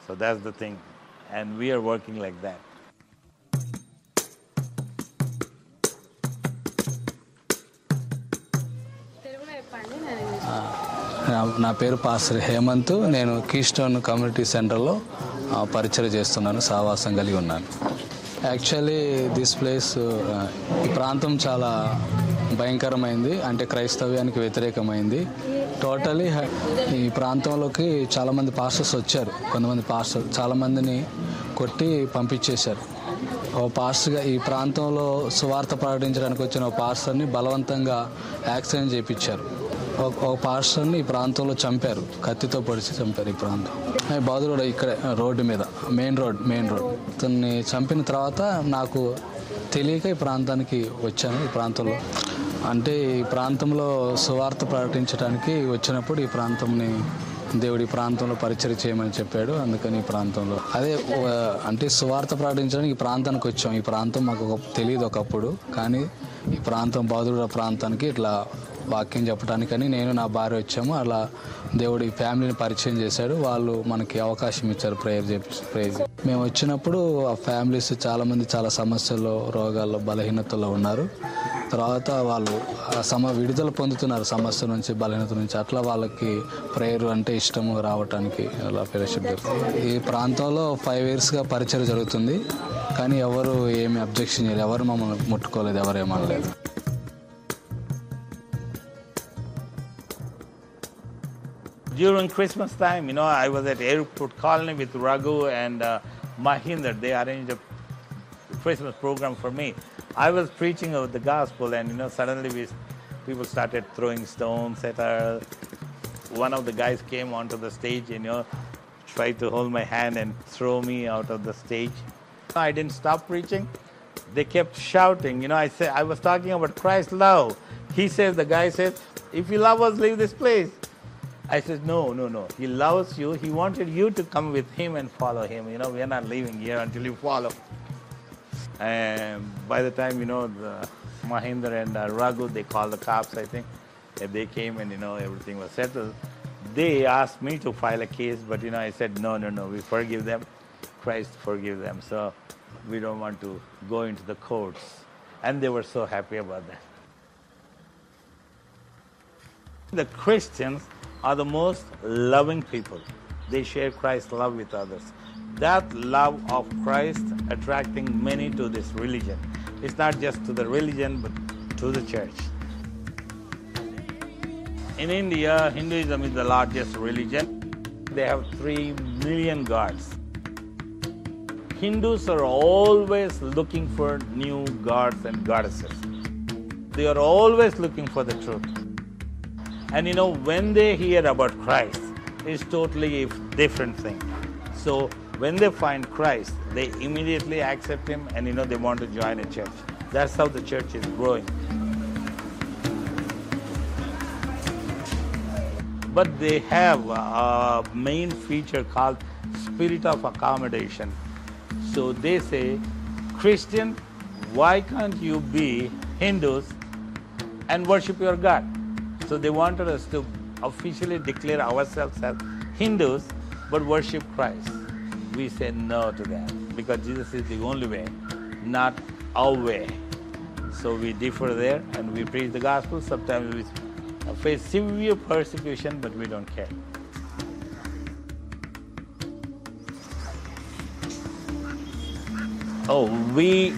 Speaker 14: So that's the thing, and we are working like that.
Speaker 18: నా- పేరు pastor Hemant. నేను keystone community సెంటర్లో పరిచయం చేస్తున్నాను సావాసం కలిగి ఉన్నాను. Actually this place ఈ ప్రాంతం చాలా భయంకరమైంది అంటే క్రైస్తవ్యానికి వ్యతిరేకమైంది. టోటలీ ఈ ప్రాంతంలోకి చాలామంది పాస్టర్స్ వచ్చారు. కొంతమంది పాస్టర్ చాలామందిని కొట్టి పంపించేశారు. ఓ పాస్టర్గా ఈ ప్రాంతంలో సువార్త ప్రకటించడానికి వచ్చిన ఓ పాస్టర్ని బలవంతంగా యాక్సిడెంట్ చేయించారు. ఒక ఒక పాస్టర్ని ఈ ప్రాంతంలో చంపారు. కత్తితో పొడిచి చంపారు ఈ ప్రాంతం. ఈ ఇక్కడే ఇక్కడ రోడ్డు మీద మెయిన్ రోడ్ మెయిన్ రోడ్. అతన్ని చంపిన తర్వాత నాకు తెలియక ఈ ప్రాంతానికి వచ్చాను ఈ ప్రాంతంలో. అంటే ఈ ప్రాంతంలో సువార్త ప్రకటించడానికి వచ్చినప్పుడు ఈ ప్రాంతంని దేవుడి ప్రాంతంలో పరిచయం చేయమని చెప్పాడు అందుకని ఈ ప్రాంతంలో. అదే అంటే సువార్త ప్రకటించడానికి ఈ ప్రాంతానికి వచ్చాం. ఈ ప్రాంతం మాకు తెలియదు ఒకప్పుడు కానీ ఈ ప్రాంతం బాదుడ ప్రాంతానికి ఇట్లా వాక్యం చెప్పడానికని నేను నా భార్య వచ్చాము. అలా దేవుడి ఫ్యామిలీని పరిచయం చేశాడు. వాళ్ళు మనకి అవకాశం ఇచ్చారు ప్రేయర్ ప్రేయర్ మేము వచ్చినప్పుడు ఆ ఫ్యామిలీస్ చాలామంది చాలా సమస్యల్లో రోగాల్లో బలహీనతలో ఉన్నారు. తర్వాత వాళ్ళు సమ విడుదల పొందుతున్నారు సమస్య నుంచి బలహీనత నుంచి. అట్లా వాళ్ళకి ప్రేయర్ అంటే ఇష్టము రావటానికి అలా ఫెలోషిప్ ఈ ప్రాంతంలో ఫైవ్ ఇయర్స్గా పరిచయం జరుగుతుంది. కానీ ఎవరు ఏమి అబ్జెక్షన్ చేయలేదు. ఎవరు మమ్మల్ని ముట్టుకోలేదు. ఎవరు ఏమనలేదు
Speaker 14: During Christmas time, you know, I was at Airport Colony with Raghu and uh, Mahinder. They arranged a Christmas program for me. I was preaching of the gospel, and you know, suddenly we, people started throwing stones at us. One of the guys came onto the stage, and you know, tried to hold my hand and throw me out of the stage. I didn't stop preaching. They kept shouting. You know, I said I was talking about Christ's love. He says, the guy says, if you love us, leave this place. I said, no, no, no. He loves you. He wanted you to come with him and follow him. You know, we are not leaving here until you follow. And by the time, you know, the Mahinder and uh, Raghu, they called the cops, I think. And they came and, you know, everything was settled. They asked me to file a case, but, you know, I said, no, no, no, we forgive them. Christ forgive them. So we don't want to go into the courts. And they were so happy about that. The Christians are the most loving people. They share Christ's love with others. That love of Christ attracting many to this religion. It's not just to the religion, but to the church. In India, Hinduism is the largest religion. They have 3 million gods. Hindus are always looking for new gods and goddesses. They are always looking for the truth. And you know, when they hear about Christ, it's totally a different thing. So when they find Christ, they immediately accept him and you know they want to join a church. That's how the church is growing. But they have a main feature called spirit of accommodation. So they say, Christian, why can't you be Hindus and worship your God? So they wanted us to officially declare ourselves as Hindus but worship Christ. We say no to that because Jesus is the only way, not our way. So we differ there and we preach the gospel. Sometimes we face severe persecution, but we don't care. Oh, we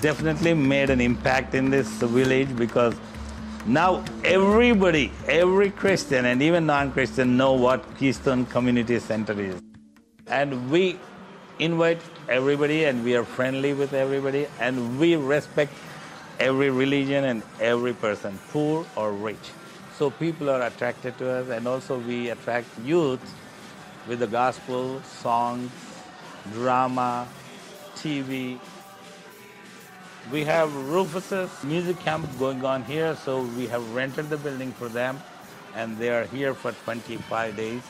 Speaker 14: definitely made an impact in this village because now everybody, every Christian and even non-Christian know what Keystone Community Center is. And we invite everybody and we are friendly with everybody and we respect every religion and every person, poor or rich. So people are attracted to us and also we attract youth with the gospel, songs, drama, TV. We have Rufus's music camp going on here, so we have rented the building for them, and they are here for 25 days.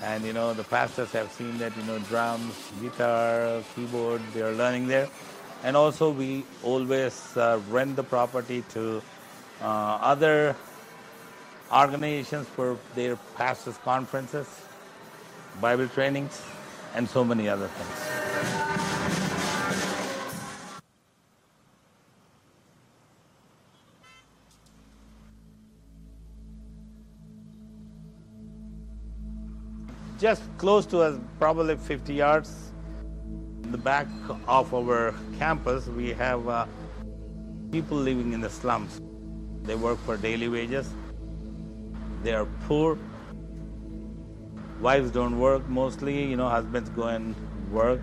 Speaker 14: And you know, the pastors have seen that, you know, drums, guitar, keyboard, they are learning there. And also, we always uh, rent the property to uh, other organizations for their pastors' conferences, Bible trainings, and so many other things. Just close to us, probably 50 yards. In the back of our campus, we have uh, people living in the slums. They work for daily wages. They are poor. Wives don't work mostly, you know, husbands go and work.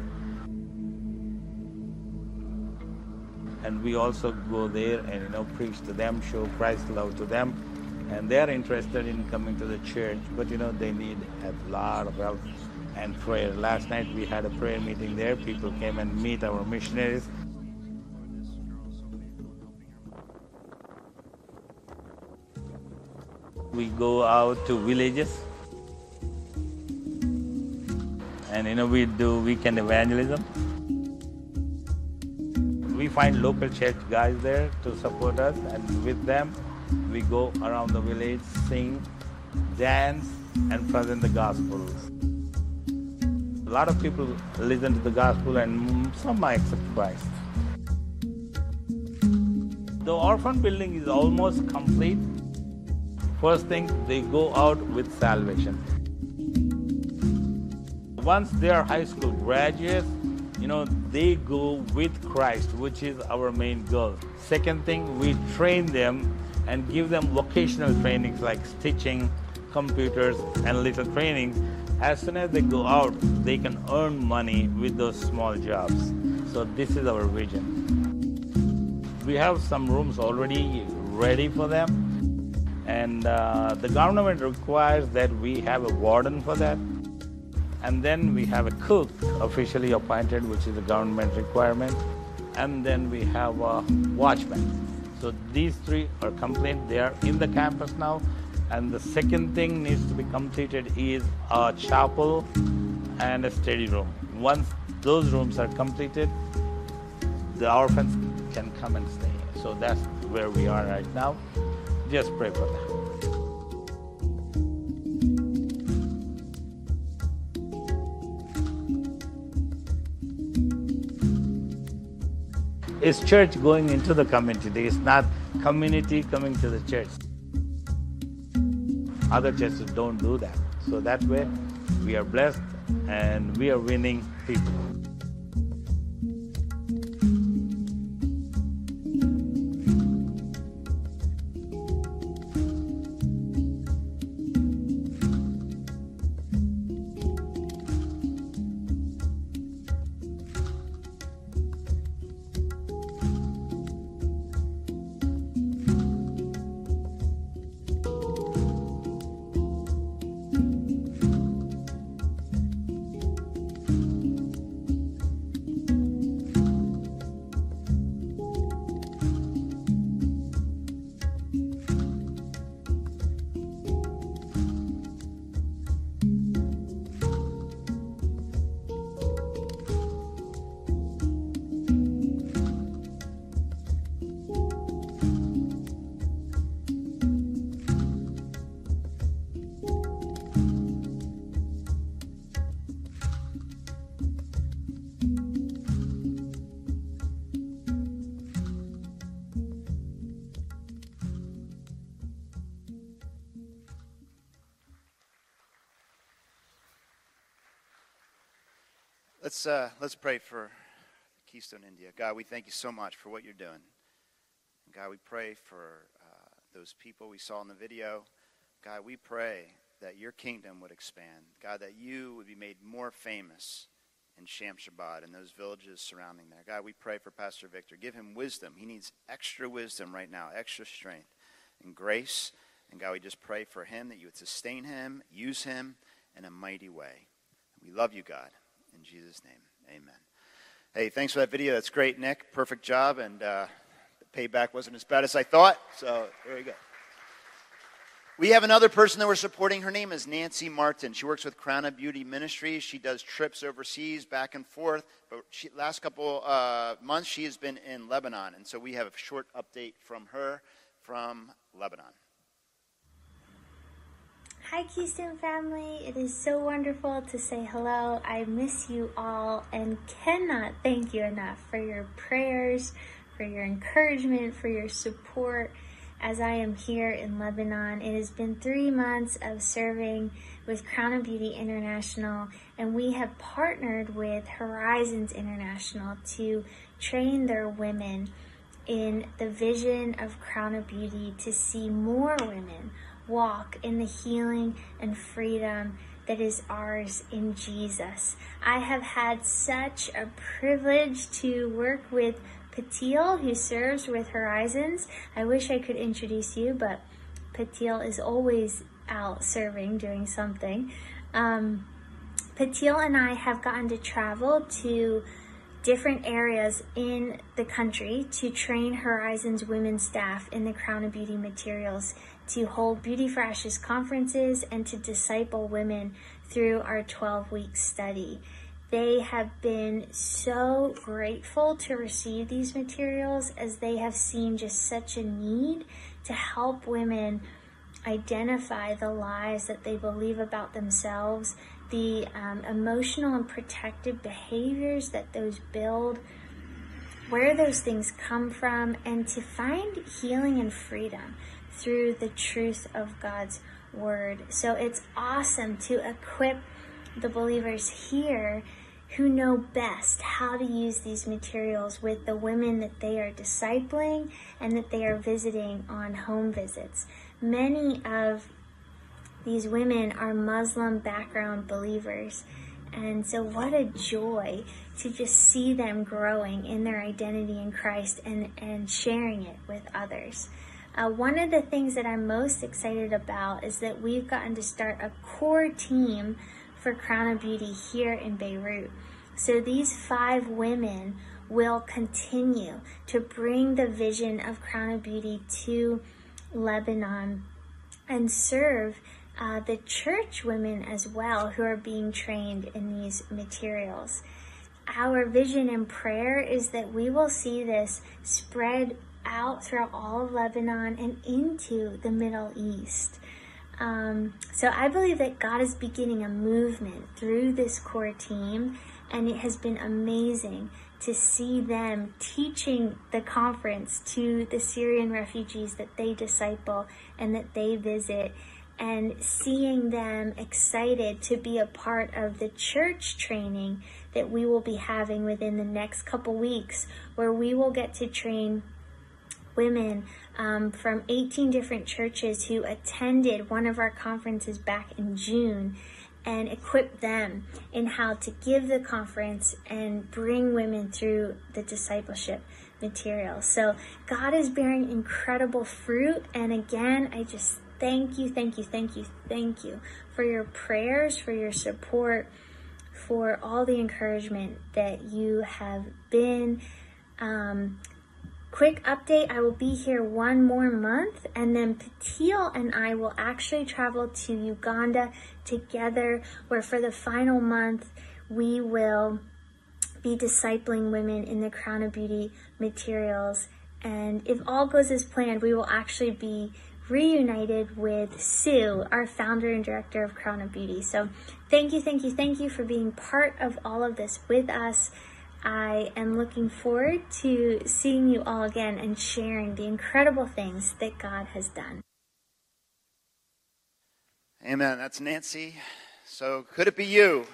Speaker 14: And we also go there and, you know, preach to them, show Christ's love to them and they are interested in coming to the church, but you know, they need a lot of help and prayer. Last night we had a prayer meeting there. People came and meet our missionaries. We go out to villages and you know we do weekend evangelism. We find local church guys there to support us and with them we go around the village, sing, dance and present the gospel. A lot of people listen to the gospel and some might accept Christ. The orphan building is almost complete. First thing, they go out with salvation. Once they are high school graduates, you know, they go with Christ, which is our main goal. Second thing, we train them and give them vocational trainings like stitching, computers, and little trainings. As soon as they go out, they can earn money with those small jobs. So this is our vision. We have some rooms already ready for them, and uh, the government requires that we have a warden for that. And then we have a cook officially appointed, which is a government requirement. And then we have a watchman. So these three are complete. They are in the campus now. And the second thing needs to be completed is a chapel and a study room. Once those rooms are completed, the orphans can come and stay. So that's where we are right now. Just pray for that. It's church going into the community. It's not community coming to the church. Other churches don't do that. So that way, we are blessed and we are winning people.
Speaker 3: Let's, pray for Keystone India. God, we thank you so much for what you're doing. God, we pray for uh, those people we saw in the video. God, we pray that your kingdom would expand. God, that you would be made more famous in Shamshabad and those villages surrounding there. God, we pray for Pastor Victor. Give him wisdom. He needs extra wisdom right now, extra strength and grace. And God, we just pray for him that you would sustain him, use him in a mighty way. We love you, God. In Jesus' name, amen. Hey, thanks for that video. That's great, Nick. Perfect job. And uh, the payback wasn't as bad as I thought. So there you go. We have another person that we're supporting. Her name is Nancy Martin. She works with Crown of Beauty Ministries. She does trips overseas, back and forth. But she, last couple uh, months, she has been in Lebanon. And so we have a short update from her from Lebanon.
Speaker 15: Hi, Keystone family. It is so wonderful to say hello. I miss you all and cannot thank you enough for your prayers, for your encouragement, for your support as I am here in Lebanon. It has been three months of serving with Crown of Beauty International, and we have partnered with Horizons International to train their women in the vision of Crown of Beauty to see more women walk in the healing and freedom that is ours in Jesus. I have had such a privilege to work with Patil, who serves with Horizons. I wish I could introduce you, but Patil is always out serving, doing something. Um, Patil and I have gotten to travel to different areas in the country to train Horizons women staff in the Crown of Beauty materials to hold Beauty for Ashes conferences and to disciple women through our 12 week study. They have been so grateful to receive these materials as they have seen just such a need to help women identify the lies that they believe about themselves, the um, emotional and protective behaviors that those build, where those things come from, and to find healing and freedom through the truth of God's word. So it's awesome to equip the believers here who know best how to use these materials with the women that they are discipling and that they are visiting on home visits. Many of these women are Muslim background believers. And so, what a joy to just see them growing in their identity in Christ and, and sharing it with others. Uh, one of the things that I'm most excited about is that we've gotten to start a core team for Crown of Beauty here in Beirut. So these five women will continue to bring the vision of Crown of Beauty to Lebanon and serve uh, the church women as well who are being trained in these materials. Our vision and prayer is that we will see this spread out throughout all of Lebanon and into the Middle East. Um, so I believe that God is beginning a movement through this core team, and it has been amazing to see them teaching the conference to the Syrian refugees that they disciple and that they visit, and seeing them excited to be a part of the church training that we will be having within the next couple weeks, where we will get to train women um, from 18 different churches who attended one of our conferences back in June and equip them in how to give the conference and bring women through the discipleship material. So God is bearing incredible fruit. And again, I just thank you, thank you, thank you, thank you for your prayers, for your support, for all the encouragement that you have been um, Quick update, I will be here one more month and then Patil and I will actually travel to Uganda together where for the final month we will be discipling women in the Crown of Beauty materials. And if all goes as planned, we will actually be reunited with Sue, our founder and director of Crown of Beauty. So thank you, thank you, thank you for being part of all of this with us. I am looking forward to seeing you all again and sharing the incredible things that God has done.
Speaker 3: Amen. That's Nancy. So, could it be you?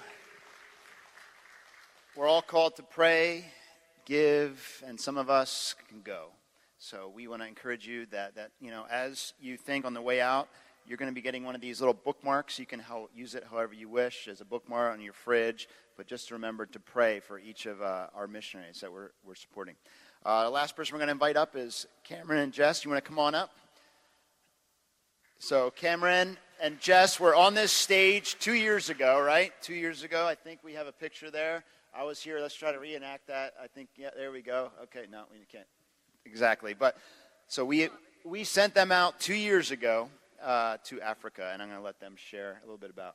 Speaker 3: We're all called to pray, give, and some of us can go. So, we want to encourage you that, that you know, as you think on the way out, you're going to be getting one of these little bookmarks. You can use it however you wish as a bookmark on your fridge, but just remember to pray for each of uh, our missionaries that we're, we're supporting. Uh, the last person we're going to invite up is Cameron and Jess. You want to come on up? So, Cameron and Jess were on this stage two years ago, right? Two years ago. I think we have a picture there. I was here. Let's try to reenact that. I think, yeah, there we go. Okay, no, we can't. Exactly. But so we, we sent them out two years ago uh, to Africa, and I'm going to let them share a little bit about.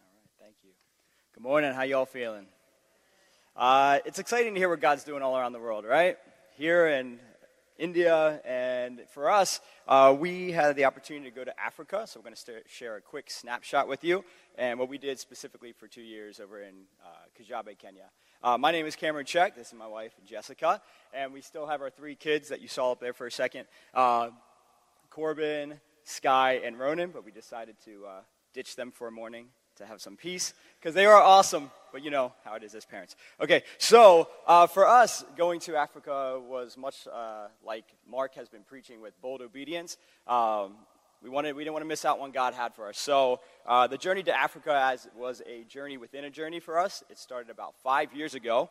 Speaker 16: All right, thank you. Good morning. How y'all feeling? Uh, it's exciting to hear what God's doing all around the world, right? Here in India, and for us, uh, we had the opportunity to go to Africa, so we're going to st- share a quick snapshot with you and what we did specifically for two years over in uh, Kijabe, Kenya. Uh, my name is Cameron Check. This is my wife, Jessica, and we still have our three kids that you saw up there for a second uh, Corbin, Sky, and Ronan, but we decided to uh, ditch them for a morning to have some peace because they are awesome, but you know how it is as parents. Okay, so uh, for us, going to Africa was much uh, like Mark has been preaching with bold obedience. Um, we, wanted, we didn't want to miss out on what God had for us. So uh, the journey to Africa as, was a journey within a journey for us. It started about five years ago.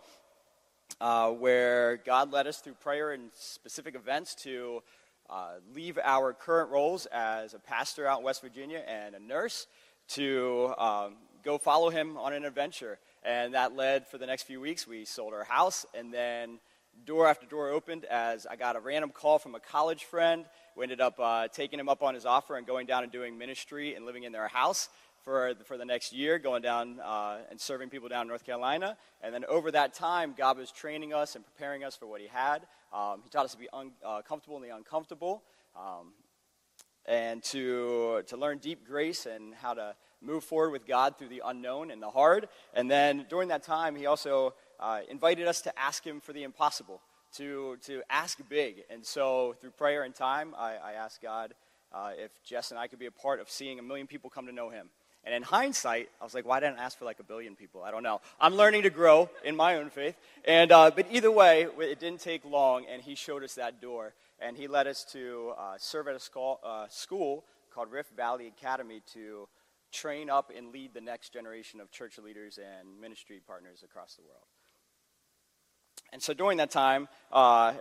Speaker 16: Uh, where God led us through prayer and specific events to uh, leave our current roles as a pastor out in West Virginia and a nurse to um, go follow him on an adventure And that led for the next few weeks, we sold our house, and then door after door opened as I got a random call from a college friend. We ended up uh, taking him up on his offer and going down and doing ministry and living in their house for, for the next year, going down uh, and serving people down in North Carolina. And then over that time, God was training us and preparing us for what He had. Um, he taught us to be un- uh, comfortable in the uncomfortable. Um, and to, to learn deep grace and how to move forward with God through the unknown and the hard. And then during that time, he also uh, invited us to ask him for the impossible, to, to ask big. And so through prayer and time, I, I asked God uh, if Jess and I could be a part of seeing a million people come to know him. And in hindsight, I was like, why didn't I ask for like a billion people? I don't know. I'm learning to grow in my own faith. And, uh, but either way, it didn't take long, and he showed us that door. And he led us to uh, serve at a school, uh, school called Rift Valley Academy to train up and lead the next generation of church leaders and ministry partners across the world. And so during that time, uh,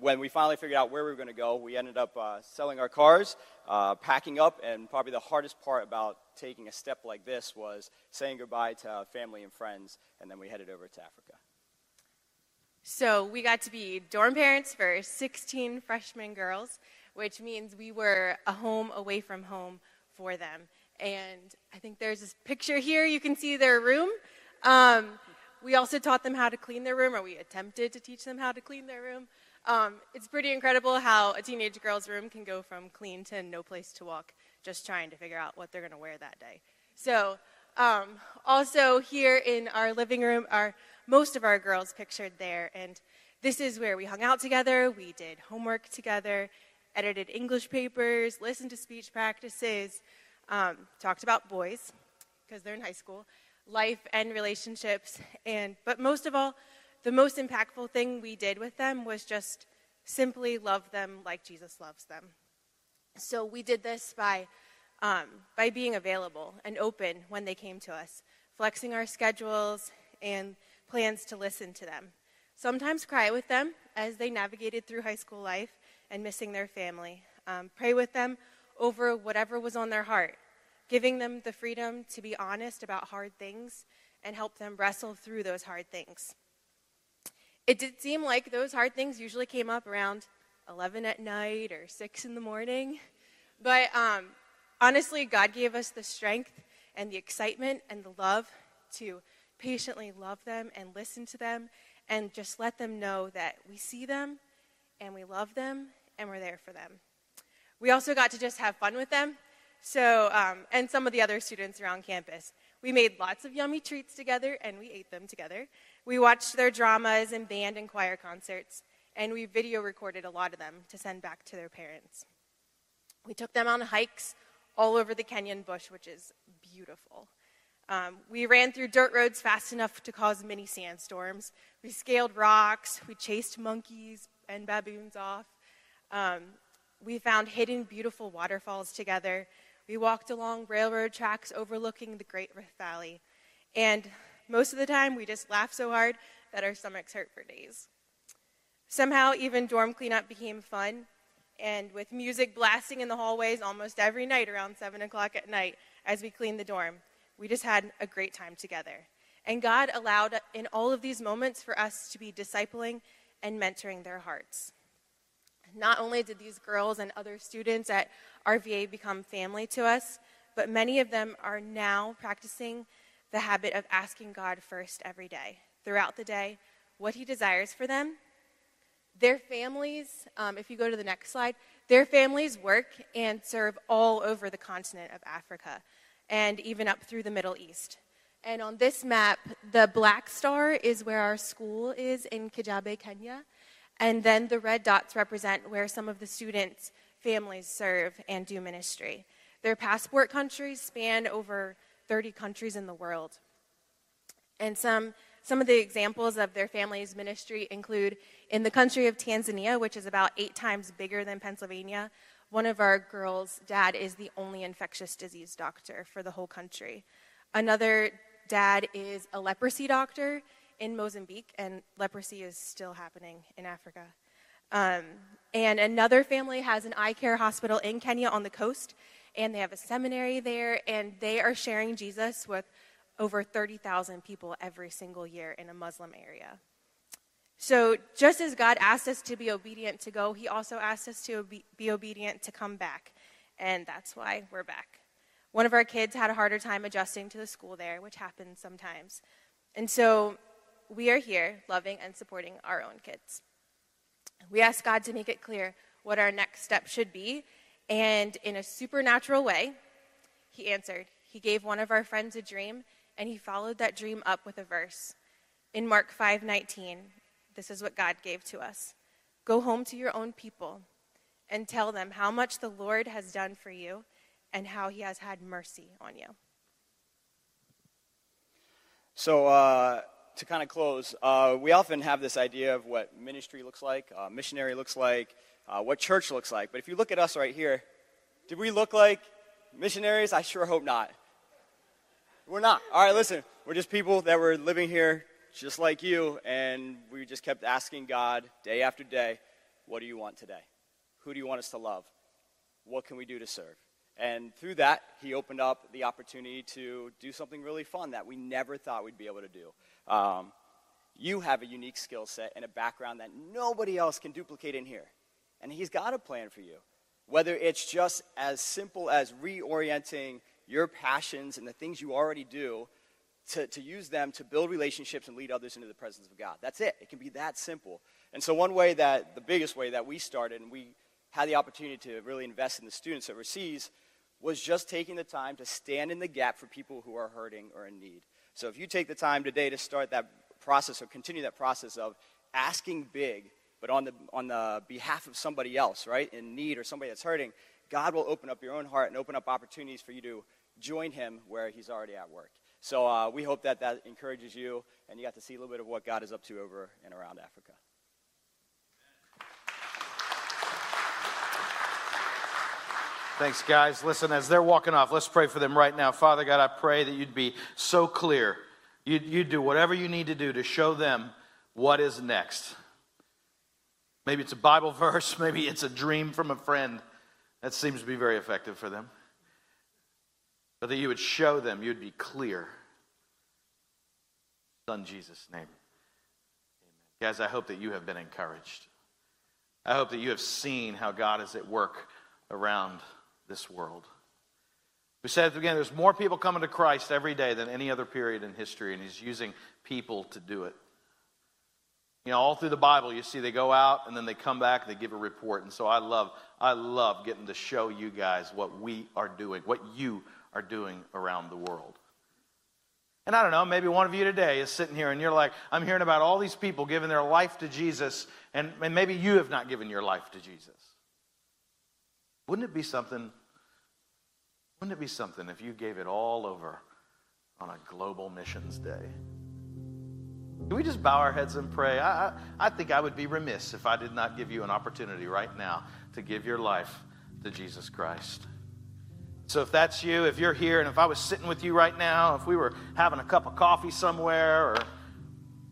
Speaker 16: when we finally figured out where we were going to go, we ended up uh, selling our cars, uh, packing up, and probably the hardest part about taking a step like this was saying goodbye to family and friends, and then we headed over to Africa.
Speaker 19: So we got to be dorm parents for 16 freshman girls, which means we were a home away from home for them. And I think there's this picture here. You can see their room. Um, we also taught them how to clean their room, or we attempted to teach them how to clean their room. Um, it's pretty incredible how a teenage girl's room can go from clean to no place to walk, just trying to figure out what they're going to wear that day. So, um, also here in our living room are most of our girls pictured there, and this is where we hung out together, we did homework together, edited English papers, listened to speech practices, um, talked about boys because they're in high school, life and relationships, and but most of all the most impactful thing we did with them was just simply love them like Jesus loves them. So we did this by, um, by being available and open when they came to us, flexing our schedules and plans to listen to them. Sometimes cry with them as they navigated through high school life and missing their family. Um, pray with them over whatever was on their heart, giving them the freedom to be honest about hard things and help them wrestle through those hard things. It did seem like those hard things usually came up around 11 at night or 6 in the morning. But um, honestly, God gave us the strength and the excitement and the love to patiently love them and listen to them and just let them know that we see them and we love them and we're there for them. We also got to just have fun with them. So, um, and some of the other students around campus. We made lots of yummy treats together and we ate them together. We watched their dramas and band and choir concerts, and we video recorded a lot of them to send back to their parents. We took them on hikes all over the Kenyan bush, which is beautiful. Um, we ran through dirt roads fast enough to cause mini sandstorms. We scaled rocks. We chased monkeys and baboons off. Um, we found hidden, beautiful waterfalls together. We walked along railroad tracks overlooking the Great Rift Valley. And most of the time, we just laughed so hard that our stomachs hurt for days. Somehow, even dorm cleanup became fun, and with music blasting in the hallways almost every night around 7 o'clock at night as we cleaned the dorm, we just had a great time together. And God allowed in all of these moments for us to be discipling and mentoring their hearts. Not only did these girls and other students at RVA become family to us, but many of them are now practicing the habit of asking God first every day, throughout the day, what He desires for them. Their families, um, if you go to the next slide, their families work and serve all over the continent of Africa and even up through the Middle East. And on this map, the black star is where our school is in Kijabe, Kenya. And then the red dots represent where some of the students' families serve and do ministry. Their passport countries span over 30 countries in the world. And some, some of the examples of their family's ministry include in the country of Tanzania, which is about eight times bigger than Pennsylvania, one of our girls' dad is the only infectious disease doctor for the whole country. Another dad is a leprosy doctor in Mozambique, and leprosy is still happening in Africa. Um, and another family has an eye care hospital in Kenya on the coast, and they have a seminary there, and they are sharing Jesus with over 30,000 people every single year in a Muslim area. So, just as God asked us to be obedient to go, He also asked us to be obedient to come back. And that's why we're back. One of our kids had a harder time adjusting to the school there, which happens sometimes. And so, we are here loving and supporting our own kids. We asked God to make it clear what our next step should be. And in a supernatural way, He answered. He gave one of our friends a dream, and he followed that dream up with a verse. In Mark 5:19, this is what God gave to us. Go home to your own people and tell them how much the Lord has done for you and how he has had mercy on you.
Speaker 16: So, uh, to kind of close, uh, we often have this idea of what ministry looks like, uh, missionary looks like, uh, what church looks like. But if you look at us right here, do we look like missionaries? I sure hope not. We're not. All right, listen, we're just people that were living here just like you, and we just kept asking God day after day, what do you want today? Who do you want us to love? What can we do to serve? And through that, he opened up the opportunity to do something really fun that we never thought we'd be able to do. Um, you have a unique skill set and a background that nobody else can duplicate in here. And he's got a plan for you. Whether it's just as simple as reorienting your passions and the things you already do to, to use them to build relationships and lead others into the presence of God. That's it. It can be that simple. And so, one way that, the biggest way that we started, and we had the opportunity to really invest in the students overseas, was just taking the time to stand in the gap for people who are hurting or in need. So, if you take the time today to start that process or continue that process of asking big, but on the, on the behalf of somebody else, right, in need or somebody that's hurting, God will open up your own heart and open up opportunities for you to join Him where He's already at work. So uh, we hope that that encourages you and you got to see a little bit of what God is up to over and around Africa.
Speaker 1: Thanks, guys. Listen, as they're walking off, let's pray for them right now. Father God, I pray that you'd be so clear. You'd, you'd do whatever you need to do to show them what is next. Maybe it's a Bible verse, maybe it's a dream from a friend. That seems to be very effective for them but that you would show them, you'd be clear. In Jesus' name. Amen. Guys, I hope that you have been encouraged. I hope that you have seen how God is at work around this world. We said the there's more people coming to Christ every day than any other period in history, and He's using people to do it. You know, all through the Bible, you see they go out and then they come back, and they give a report. And so I love, I love getting to show you guys what we are doing, what you are doing around the world. And I don't know, maybe one of you today is sitting here and you're like, I'm hearing about all these people giving their life to Jesus, and, and maybe you have not given your life to Jesus. Wouldn't it be something? Wouldn't it be something if you gave it all over on a global missions day? Can we just bow our heads and pray? I, I, I think I would be remiss if I did not give you an opportunity right now to give your life to Jesus Christ. So if that's you, if you're here, and if I was sitting with you right now, if we were having a cup of coffee somewhere or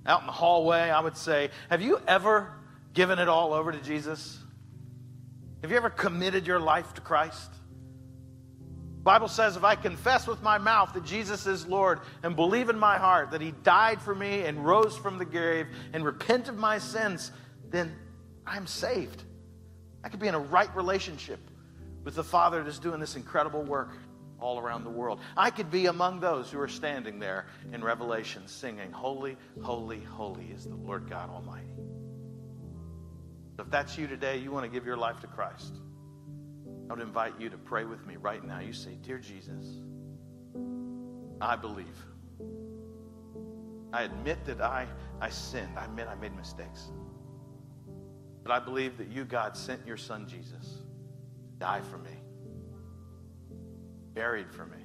Speaker 1: out in the hallway, I would say, Have you ever given it all over to Jesus? Have you ever committed your life to Christ? Bible says if I confess with my mouth that Jesus is Lord and believe in my heart that he died for me and rose from the grave and repent of my sins, then I'm saved. I could be in a right relationship with the Father that's doing this incredible work all around the world. I could be among those who are standing there in Revelation singing, Holy, holy, holy is the Lord God Almighty. If that's you today, you want to give your life to Christ, I would invite you to pray with me right now. You say, Dear Jesus, I believe. I admit that I, I sinned. I admit I made mistakes. But I believe that you, God, sent your son Jesus to die for me, buried for me,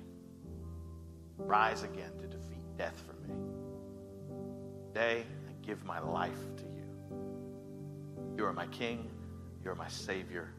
Speaker 1: rise again to defeat death for me. Today, I give my life to you. You are my King, you are my Savior,